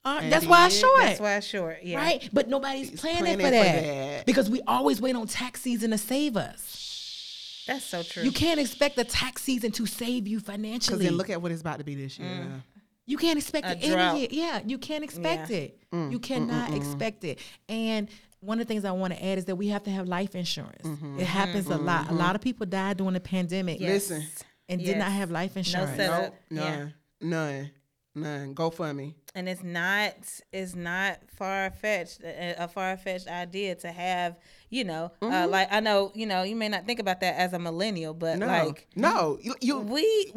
S3: Uh, that's why I
S1: Indeed.
S3: short.
S2: That's why I short. Yeah.
S3: Right, but nobody's planning,
S1: planning
S3: for,
S1: for
S3: that.
S1: that.
S3: because we always wait on tax season to save us.
S2: That's so true.
S3: You can't expect the tax season to save you financially.
S1: because then look at what it's about to be this year mm.
S3: You can't expect
S2: A
S3: it any year. Yeah, you can't expect
S2: Yeah.
S3: it. Mm, you cannot mm, expect it. And one of the things I want to add is that we have to have life insurance. Mm-hmm. It happens a mm-hmm, lot. A lot mm-hmm. of people died during the pandemic
S2: Yes.
S1: Listen.
S3: and did not have life insurance.
S2: setup.
S1: Nope,
S2: Yeah.
S1: none, none, none.
S2: And it's not it's not far fetched a far fetched idea to have you know uh, like I know you know you may not think about that as a millennial but
S1: No,
S2: like
S1: no. You, you
S2: we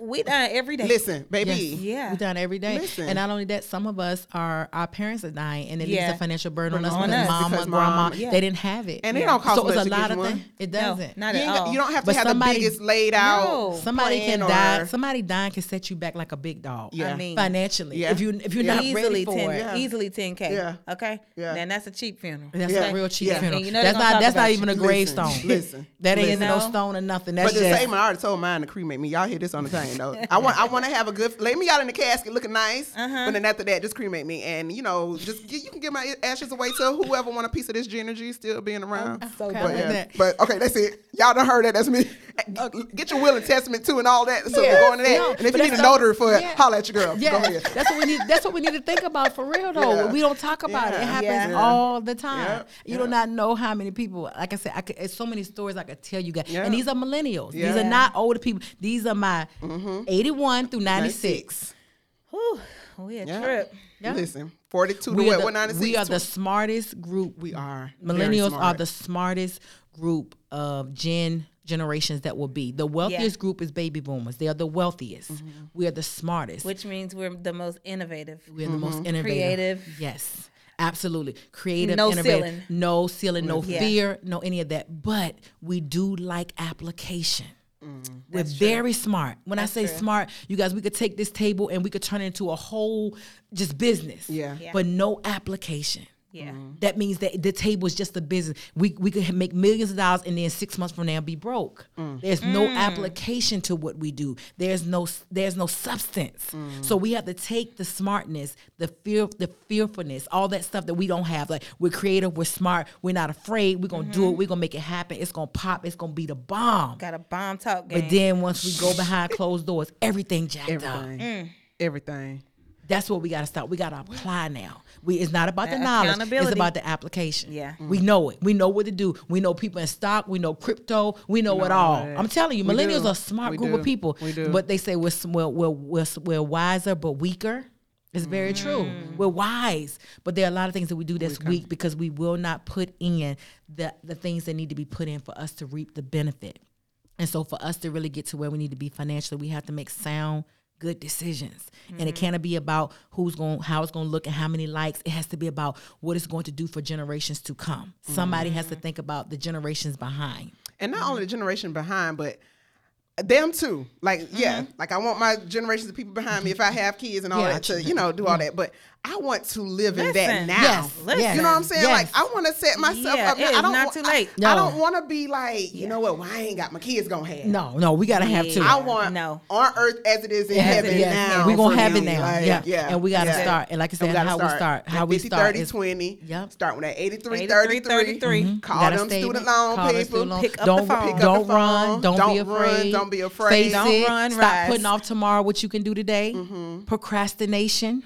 S2: we die every day.
S1: listen, baby.
S3: Yes.
S2: Yeah.
S3: We done every day.
S1: Listen.
S3: And not only that, some of us are our parents are dying and it leaves a financial burden on
S1: Burden
S3: us
S2: on
S3: because
S2: us.
S3: mama,
S1: Because
S3: grandma,
S1: mom-
S2: Yeah.
S3: they didn't have it.
S1: And it don't cost
S3: so it's
S1: much
S3: a lot of things. It doesn't.
S2: not
S1: You,
S2: at all.
S1: you don't have to
S3: But
S1: have
S3: somebody-
S1: the biggest laid out.
S2: No.
S3: Somebody can
S1: plan
S3: die. Somebody dying can set you back like a big dog.
S1: Yeah.
S2: I mean,
S3: financially.
S1: Yeah.
S3: If you if you're
S1: Yeah.
S3: not ready
S2: easily
S3: for
S2: 10,
S3: it,
S2: easily ten k.
S1: Yeah.
S2: Okay.
S1: Yeah.
S2: Then that's a cheap funeral.
S3: That's a real cheap funeral.
S2: And you know they
S3: that's not that's not even a
S1: you. Listen,
S3: gravestone.
S1: listen,
S3: that ain't
S2: listen.
S3: even no
S2: No.
S3: stone or nothing. That's
S1: But the
S3: just
S1: same, I already told mine to cremate me. Y'all hear this on the thing though. I want, I want to have a good. Lay me out in the casket, looking nice.
S2: Uh-huh.
S1: But then after that, just cremate me, and you know, just you can give my ashes away to whoever want a piece of this energy still being around.
S3: so
S1: but,
S3: good.
S1: yeah.
S3: that.
S1: but okay, that's it. Y'all done heard that. That's me. Uh, get your will and testament too, and all that. So
S3: Yeah.
S1: we're going to that.
S3: No,
S1: and if you need a notary for it,
S3: yeah.
S1: holla at your girl. Go
S3: Yeah, that's what we need. That's what we need to think about for real, though.
S1: Yeah.
S3: We don't talk about it. It happens all the time. You do not know how many people. Like I said, I could, it's so many stories I could tell you guys. And these are millennials. These are not older people. These are my mm-hmm. eighty-one through ninety-six.
S2: Whew, we a trip.
S1: Listen, forty-two to
S3: We
S1: what?
S3: are, the,
S1: What ninety-six?
S3: we are the smartest group.
S1: We are.
S3: Millennials are the smartest group of gen generations that will be. The wealthiest group is baby boomers. They are the wealthiest.
S1: Mm-hmm.
S3: We are the smartest.
S2: Which means we're the most innovative.
S3: We're the most innovative.
S2: Creative.
S3: Yes. Absolutely. Creative,
S2: No
S3: innovative.
S2: ceiling.
S3: No ceiling, no
S2: Yeah.
S3: fear, no any of that. But we do like application. We're very smart. When I say
S2: true.
S3: smart, you guys, we could take this table and we could turn it into a whole just business.
S1: Yeah.
S2: Yeah.
S3: But no application.
S2: Yeah. Mm-hmm.
S3: That means that the table is just a business. We we could make millions of dollars and then six months from now be broke. Mm. There's no mm. application to what we do. There's no there's no substance. Mm. So we have to take the smartness, the fear, the fearfulness, all that stuff that we don't have. Like we're creative, we're smart, we're not afraid. We're gonna do it. Mm-hmm. We're gonna make it happen. It's gonna pop. It's gonna be the bomb.
S2: Got a bomb talk game.
S3: But then once we go behind closed doors, everything jacked up.
S1: Everything.
S3: That's what we got to stop. We got to apply now. We it's not about the knowledge. It's about the application.
S2: Yeah.
S3: we mm-hmm. know it. We know what to do. We know people in stock. We know crypto. We know it all. I'm telling you,
S1: We
S3: millennials
S1: do.
S3: are a smart
S1: We
S3: group
S1: do.
S3: of people.
S1: We do.
S3: But they say we're we're we're, we're, we're wiser but weaker. It's very mm. true. We're wise, but there are a lot of things that we do that's weak because we will not put in the the things that need to be put in for us to reap the benefit. And so for us to really get to where we need to be financially, we have to make sound good decisions. And it mm-hmm. can't be about who's going how it's going to look and how many likes. It has to be about what it's going to do for generations to come. Somebody has to mm-hmm. think about the generations behind.
S1: And not only the mm-hmm. generation behind, but them too. Like, yeah, like I want my generations of people behind me if I have kids and all
S3: Yeah,
S1: that to, you know, do all that. But I want to live in that now.
S3: Yes,
S2: Listen.
S1: You know what I'm saying?
S3: Yes.
S1: Like I want to set myself
S2: Yeah,
S1: up.
S2: it
S1: now. I don't
S2: not too
S1: I-
S2: late.
S1: I,
S3: No.
S1: don't want to be like, you know what? Well, I ain't got my kids gonna have.
S3: No, no, we got to have to.
S2: Yeah.
S1: I want
S2: No.
S1: on earth as it is in
S3: Yes,
S1: heaven
S3: yes.
S1: now.
S3: We gonna have it now.
S1: Like,
S3: Yeah.
S1: yeah.
S3: And we gotta
S1: yeah.
S3: start. And like I said,
S1: gotta
S3: how we start- how
S1: That
S3: we
S1: 50,
S3: start
S1: 30,
S3: is-
S1: 20.
S3: Yep.
S1: Start with that 83,
S2: 83,
S1: 33.
S2: 33.
S3: Mhm.
S1: Call them student loan
S3: Call them
S1: people.
S3: student loan-
S2: Pick up
S3: don't
S2: the phone.
S3: Don't
S1: the
S3: run. Don't,
S1: Don't
S3: be
S1: run.
S3: afraid.
S1: Don't be afraid.
S2: Don't
S3: it.
S2: run,
S3: Stop putting off tomorrow what you can do today. Procrastination.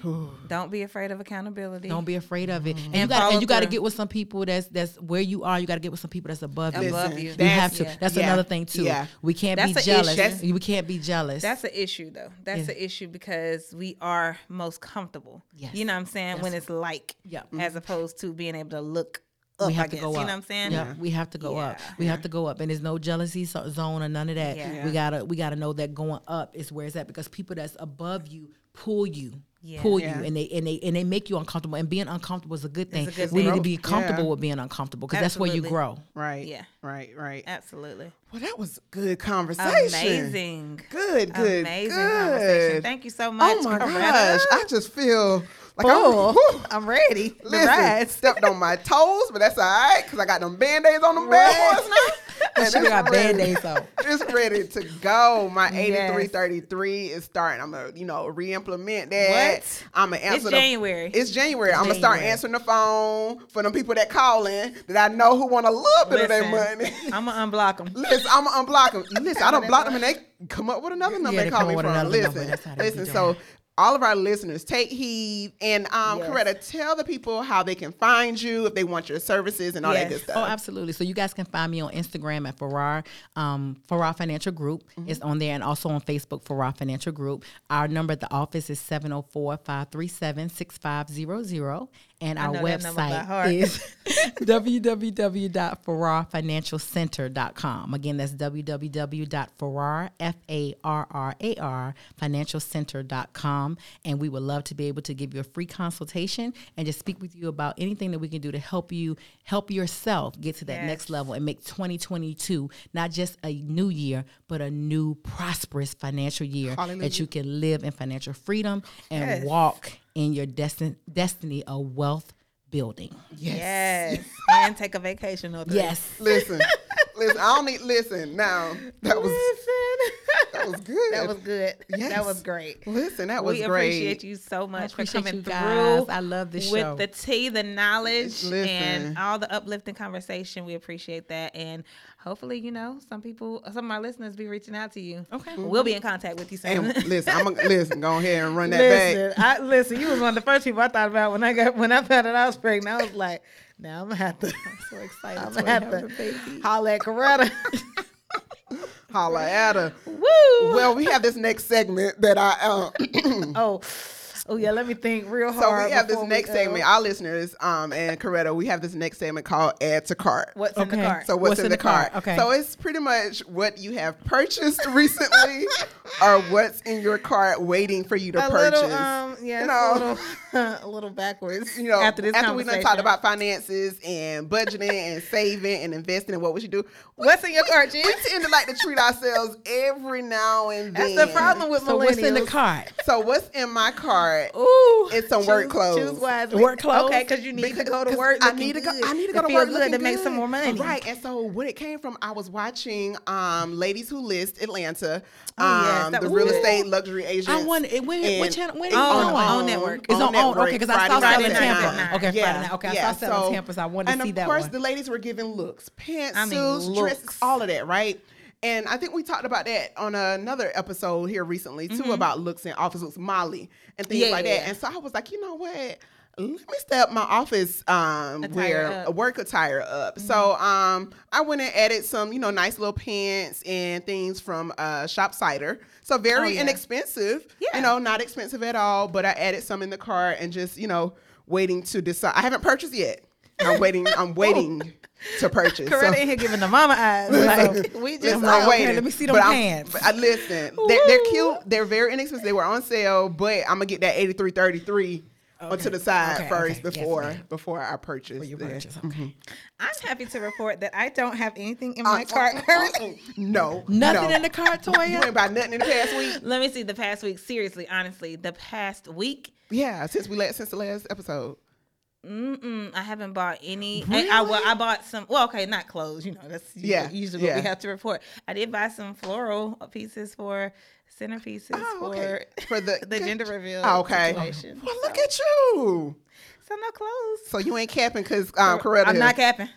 S2: Don't be afraid of accountability.
S3: Don't be afraid of it. And, you
S2: And
S3: got
S2: follow
S3: and you got to get with some people that's that's where you are. You got to get with some people that's above you.
S2: Above
S1: Listen,
S2: you.
S3: You have to.
S2: yeah.
S3: That's
S1: Yeah.
S3: another thing too.
S1: Yeah.
S3: We can't
S2: That's
S3: be jealous.
S2: issue.
S3: We can't be jealous.
S2: That's an issue though. That's
S3: Yeah.
S2: an issue because we are most comfortable.
S3: Yes.
S2: You know what I'm saying? When it's like
S3: Yeah.
S2: as opposed to being able to look up,
S3: we have
S2: I
S3: to
S2: guess.
S3: go
S2: you know what I'm saying?
S3: Yeah, we have to go up.
S2: Yeah.
S3: We have to go up, and there's no jealousy so- zone or none of that.
S2: Yeah.
S3: We gotta we gotta know that going up is where it's at because people that's above you pull you.
S2: Yeah.
S3: Pull
S1: Yeah.
S3: you and they and they and they make you uncomfortable and being uncomfortable is a good thing.
S2: a good
S3: we need to be comfortable
S1: Yeah.
S3: with being uncomfortable because that's where you grow.
S1: Right.
S2: Yeah.
S1: Right. Right.
S2: Absolutely.
S1: Well, that was good conversation.
S2: Amazing.
S1: Good. Good.
S2: Amazing
S1: good.
S2: conversation. Thank you so oh much.
S1: Oh my
S2: Coretta.
S1: gosh! I just feel like
S2: Full.
S1: I'm. Oh.
S2: I'm ready.
S1: Listen, stepped on my toes, but that's all right because I got them band-aids on them bad boys now. And
S3: She got. Band-Aids on.
S1: It's ready to go. My
S2: Yes.
S1: 8333 is starting. I'm gonna, you know, re-implement that.
S2: What?
S1: I'm gonna answer. the-
S2: January.
S1: It's January. I'm gonna start answering the phone for them people that calling that I know who want a little bit of their money.
S2: I'm gonna unblock them.
S1: Listen, I'm gonna unblock them. Listen, I don't block them and they come up with another number
S3: Yeah,
S1: they
S3: they
S1: call me from. Listen,
S3: number. That's how they be
S1: listen. So
S3: it.
S1: All of our listeners, take heed. And um,
S2: Yes.
S1: Coretta, tell the people how they can find you if they want your services and all that good stuff.
S3: Oh, absolutely. So you guys can find me on Instagram at Farrar, um, Farrar Financial Group
S2: Mm-hmm.
S3: is on there and also on Facebook, Farrar Financial Group. Our number at the office is 704-537-6500. And our
S2: know that number by
S3: website is www.farrarfinancialcenter.com. Again, that's www.farrar, F-A-R-R-A-R, financialcenter.com. And we would love to be able to give you a free consultation and just speak with you about anything that we can do to help you help yourself get to that
S2: Yes.
S3: next level and make 2022 not just a new year, but a new prosperous financial year
S1: Hallelujah.
S3: that you can live in financial freedom and
S2: Yes.
S3: walk in your destin- destiny of wealth building.
S2: Yes. and take a vacation or three.
S3: Yes.
S1: Listen, listen. I don't need. Listen, now that was
S2: Listen.
S1: That was good.
S2: that was good.
S1: Yes.
S2: That was great.
S1: Listen, that was
S2: we
S1: great.
S2: We appreciate you so much for coming
S3: you
S2: through.
S3: I love this show
S2: with
S3: show.
S2: the tea, the knowledge,
S1: Listen.
S2: and all the uplifting conversation. We appreciate that, and hopefully, you know, some people, some of my listeners, be reaching out to you.
S3: Okay.
S2: we'll be in contact with you soon.
S1: And listen, I'm gonna listen. Go ahead and run that
S2: listen,
S1: back.
S2: I listen. You was one of the first people I thought about when I got when I found out I was pregnant. I was like, now I'm gonna have to.
S3: I'm so excited
S2: I'm
S3: to
S2: gonna have
S3: have a
S2: to holler at Coretta.
S1: Holla at her.
S2: Woo!
S1: Well, we have this next segment that I um.
S2: oh, oh yeah. Let me think real hard.
S1: So we have this next segment. Our listeners, um, and Coretta, we have this next segment called "Add to Cart."
S2: What's in the cart?
S1: So what's, in, the, cart?
S3: Okay.
S1: So it's pretty much what you have purchased recently, or what's in your cart waiting for you to
S2: a
S1: purchase?
S2: little, um, yeah,
S1: You
S2: a little, a little backwards.
S1: you know,
S2: after this
S1: after we done
S2: conversation.
S1: talked about finances and budgeting and saving and investing and what we should do, we,
S2: what's in your cart, Jen?
S1: we tend to like to treat ourselves every now and then.
S2: That's the problem with
S3: So
S2: millennials.
S3: what's in the cart?
S1: So what's in my cart?
S2: Ooh,
S1: It's some work clothes.
S2: Choose wisely.
S3: Work clothes?
S2: Okay, because you need to go to work.
S1: I need to go.
S2: good,
S1: I need to go to
S2: feel
S1: work
S2: good
S1: looking
S2: to make some more money.
S1: Right, and so when it came from, I was watching um, Ladies Who List Atlanta,
S2: Oh, yes,
S1: um,
S2: that
S1: the
S2: was-
S1: real
S2: Ooh.
S1: estate luxury agent.
S3: I wonder it- when, what channel? When is it
S2: On-
S3: going?
S2: on network.
S3: It's on, on okay, because I saw
S2: Friday
S3: Seven
S2: night,
S3: Tampa.
S2: Friday night.
S3: Okay, Friday night. Okay, I saw Selling Tampa, so I wanted to see that.
S1: And
S3: of course,
S1: the ladies were giving looks, pants, suits, dresses, all of that, right? And I think we talked about that on another episode here recently too about looks and office looks, Molly and things
S2: Mm-hmm. Yeah,
S1: like
S2: yeah,
S1: that. And so I was like, you know what? Let me step my office um wear.
S2: Mm-hmm.
S1: a work attire up. So um I went and added some, you know, nice little pants and things from uh Shop Cider. So very
S2: Oh, yeah.
S1: inexpensive.
S2: Yeah.
S1: You know, not expensive at all. But I added some in the car and just, you know, waiting to decide. I haven't purchased yet. I'm waiting. I'm waiting to purchase.
S2: Coretta
S1: So-
S2: in here giving the mama eyes. Like, we just
S1: I'm waiting.
S3: let me see them
S1: But
S3: pants.
S1: but I, listen, they're, they're cute. They're very inexpensive. They were on sale, but I'm gonna get that 83.33 onto the side
S3: Okay,
S1: first
S3: okay.
S1: Before
S3: ma'am.
S1: before I purchase. The-
S3: purchase. Okay.
S2: I'm happy to report that I don't have anything in
S1: Uh,
S2: my cart
S1: uh, uh,
S2: currently.
S1: uh, no,
S3: Nothing
S1: no.
S3: in the cart, Toya.
S1: You ain't buy nothing in the past week.
S2: Let me see the past week. Seriously, honestly, the past week,
S1: Yeah, since we last since the last episode.
S2: Mm-mm, I haven't bought any. I, I, well, I bought some. Well, okay, not clothes. You know, that's usually,
S1: Yeah,
S2: usually what we have to report. I did buy some floral pieces for centerpieces
S1: Oh,
S2: for
S1: okay. For the
S2: the gender reveal.
S1: Oh, okay.
S2: situation.
S1: Well, look at you.
S2: So no clothes.
S1: So you ain't capping because um, Coretta.
S2: I'm not capping.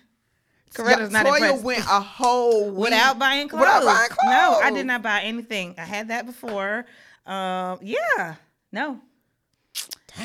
S2: Coretta's not
S1: Toya
S2: impressed.
S1: went a whole week
S2: without buying clothes.
S1: Without buying clothes.
S2: No, I did not buy anything. I had that before. Um, yeah, no.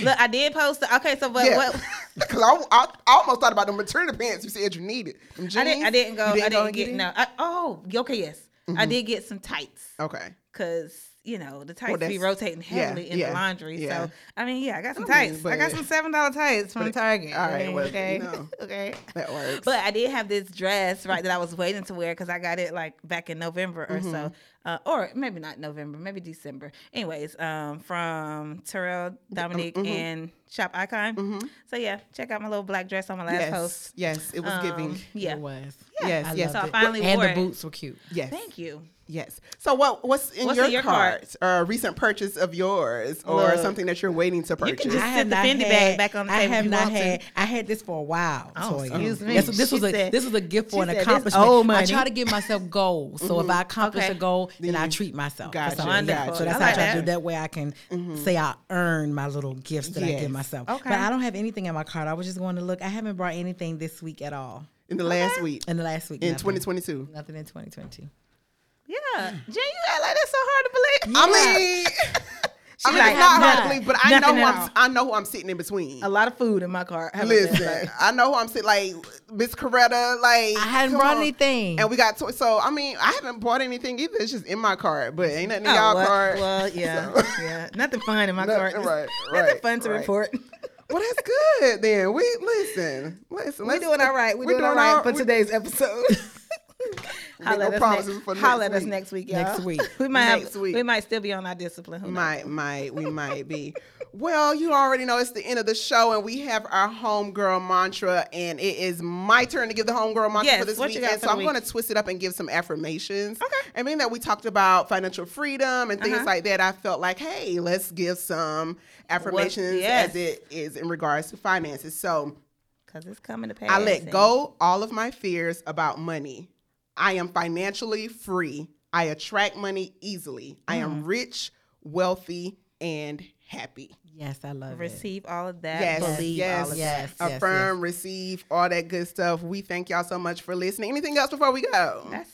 S2: Look, I did post. Okay, so but
S1: Yeah.
S2: what?
S1: Because I, I, I almost thought about the maternity pants you said you needed.
S2: I didn't. I didn't go.
S1: You
S2: I didn't get
S1: any?
S2: no. I, oh, okay, yes. I did get some tights
S1: Okay.
S2: because you know the tights be
S1: that's-
S2: rotating
S1: yeah,
S2: heavily in
S1: yeah,
S2: the laundry.
S1: yeah.
S2: So I mean, yeah, I got some
S1: I mean,
S2: tights. I got some seven dollar tights from
S1: but-
S2: Target.
S1: all right,
S2: I mean,
S1: well,
S2: okay,
S1: you know.
S2: okay.
S1: That works.
S2: But I did have this dress right that I was waiting to wear because I got it like back in November or
S1: Mm-hmm.
S2: so, uh, or maybe not November, maybe December. Anyways, um, from Terrell Dominique
S1: mm-hmm.
S2: and Shop Icon. So yeah, check out my little black dress on my last
S1: yes,
S2: post.
S1: yes, it was
S2: Um,
S1: giving.
S2: Yeah,
S3: It was.
S1: Yes,
S3: I
S1: yes.
S2: so I finally
S3: and
S2: wore
S3: the boots were cute.
S1: Yes,
S2: Thank you.
S1: Yes. So what? What's in
S2: What's
S1: your,
S2: in your
S1: cart? Or a recent purchase of yours, or
S2: Look.
S1: something that you're waiting to
S2: can
S1: purchase?
S2: just-
S3: I
S2: sit
S3: have
S2: the Fendi
S3: had,
S2: bag back on the
S3: I
S2: table if
S3: have not
S2: want to.
S3: I had this for a while.
S2: Oh, excuse me.
S3: This, this
S2: She
S3: was a this was a gift for an
S2: said, "This
S3: accomplishment.
S2: old
S3: I try to give myself goals. So if mm-hmm. I accomplish
S2: Okay.
S3: a goal, then I
S1: Then you-
S3: treat myself. for
S1: Gotcha,
S3: something.
S2: Wonderful.
S3: So that's
S2: I
S3: how I
S2: like
S3: try to do.
S2: that.
S3: That way I can mm-hmm. say I earn my little gifts that I give myself.
S2: Okay.
S3: But I don't have anything in my cart. I was just going to look. I haven't brought anything this week at all.
S1: in the last week
S3: In the last week.
S1: in 2022.
S3: Nothing in 2022.
S2: Yeah, Jen, you act like that's so hard to believe.
S1: I mean, I mean,
S2: like,
S1: it's not hard to believe, but I know who I'm. I know who I'm sitting in between.
S2: a lot of food in my car. How about?
S1: Listen, I know who I'm sitting. Like Miss Coretta, like
S3: I hadn't brought
S1: on.
S3: anything.
S1: And we got to, so I mean I haven't bought anything either. It's just in my car, but ain't nothing in
S2: Oh,
S1: y'all
S2: well,
S1: cart.
S2: Well, yeah,
S1: So-
S2: yeah. Nothing fun in my
S1: car.
S2: cart.
S1: right,
S2: Nothing fun to
S1: right.
S2: report.
S1: Well, that's good then. We listen, listen.
S2: We're
S1: let's-
S2: doing all right. We're,
S1: we're
S2: doing all right for
S1: we-
S2: today's episode. Holla
S1: no
S2: at us
S1: promises
S2: next,
S1: for
S2: holla
S1: next
S2: at us
S1: week.
S2: next week, y'all.
S3: Next week.
S2: we might
S1: Next
S2: have,
S1: week.
S2: we might still be on our discipline. Who knows?
S1: Might, might, we might be. Well, you already know it's the end of the show, and we have our homegirl mantra, and it is my turn to give the homegirl mantra
S2: Yes,
S1: for this
S2: what
S1: week. And so I'm going to twist it up and give some affirmations.
S2: Okay.
S1: And being that we talked about financial freedom and things
S2: Uh-huh.
S1: like that, I felt like, hey, let's give some affirmations
S2: yes.
S1: as it is in regards to finances. So
S2: Cause it's coming to pass.
S1: I let go all of my fears about money. I am financially free. I attract money easily. I am
S2: Mm.
S1: rich, wealthy, and happy.
S3: Yes, I love it.
S2: Receive all of that.
S1: Yes,
S2: believe
S1: yes,
S2: all of
S3: yes.
S2: that.
S1: affirm, receive, all that good stuff. We thank y'all so much for listening. Anything else before we go?
S2: That's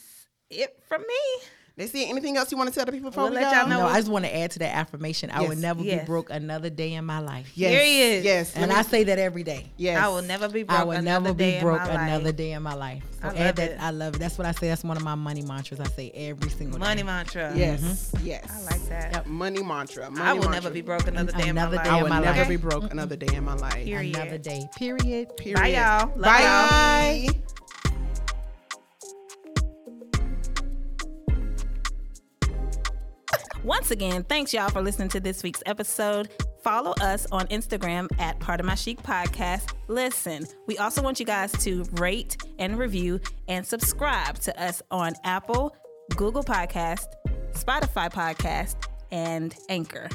S2: it from me.
S1: They see anything else you want to tell the people before
S2: We'll
S1: we
S2: let
S1: go?
S2: y'all know.
S3: No, I just want to add to that affirmation. I
S1: Yes.
S3: will never
S2: Yes.
S3: be broke another day in my life.
S1: Yes,
S2: Period.
S1: yes.
S3: And
S1: let
S3: I say that every day.
S1: yes.
S2: I will never be broke.
S3: I will
S2: another
S3: never
S2: day
S3: be broke
S2: in my
S3: another
S2: life.
S3: day in my life. So
S2: I
S3: add
S2: love
S3: that.
S2: it.
S3: I love it. That's what I say. That's one of my money mantras. I say every single day.
S2: Money
S3: day.
S2: mantra.
S1: Yes, mm-hmm. yes.
S2: I like that.
S1: Money mantra. Money
S2: I will
S1: mantra.
S2: never be broke another day in my
S3: Another
S2: life.
S3: day
S1: I will
S3: my
S1: never
S3: life.
S1: be broke another day in my life.
S2: Period.
S3: Another day. Period.
S1: Period.
S2: Bye, y'all. Love
S1: Bye.
S2: y'all. Once again, thanks y'all for listening to this week's episode. Follow us on Instagram at Pardon My Sheep Podcast. Listen, we also want you guys to rate and review and subscribe to us on Apple, Google Podcast, Spotify Podcast, and Anchor.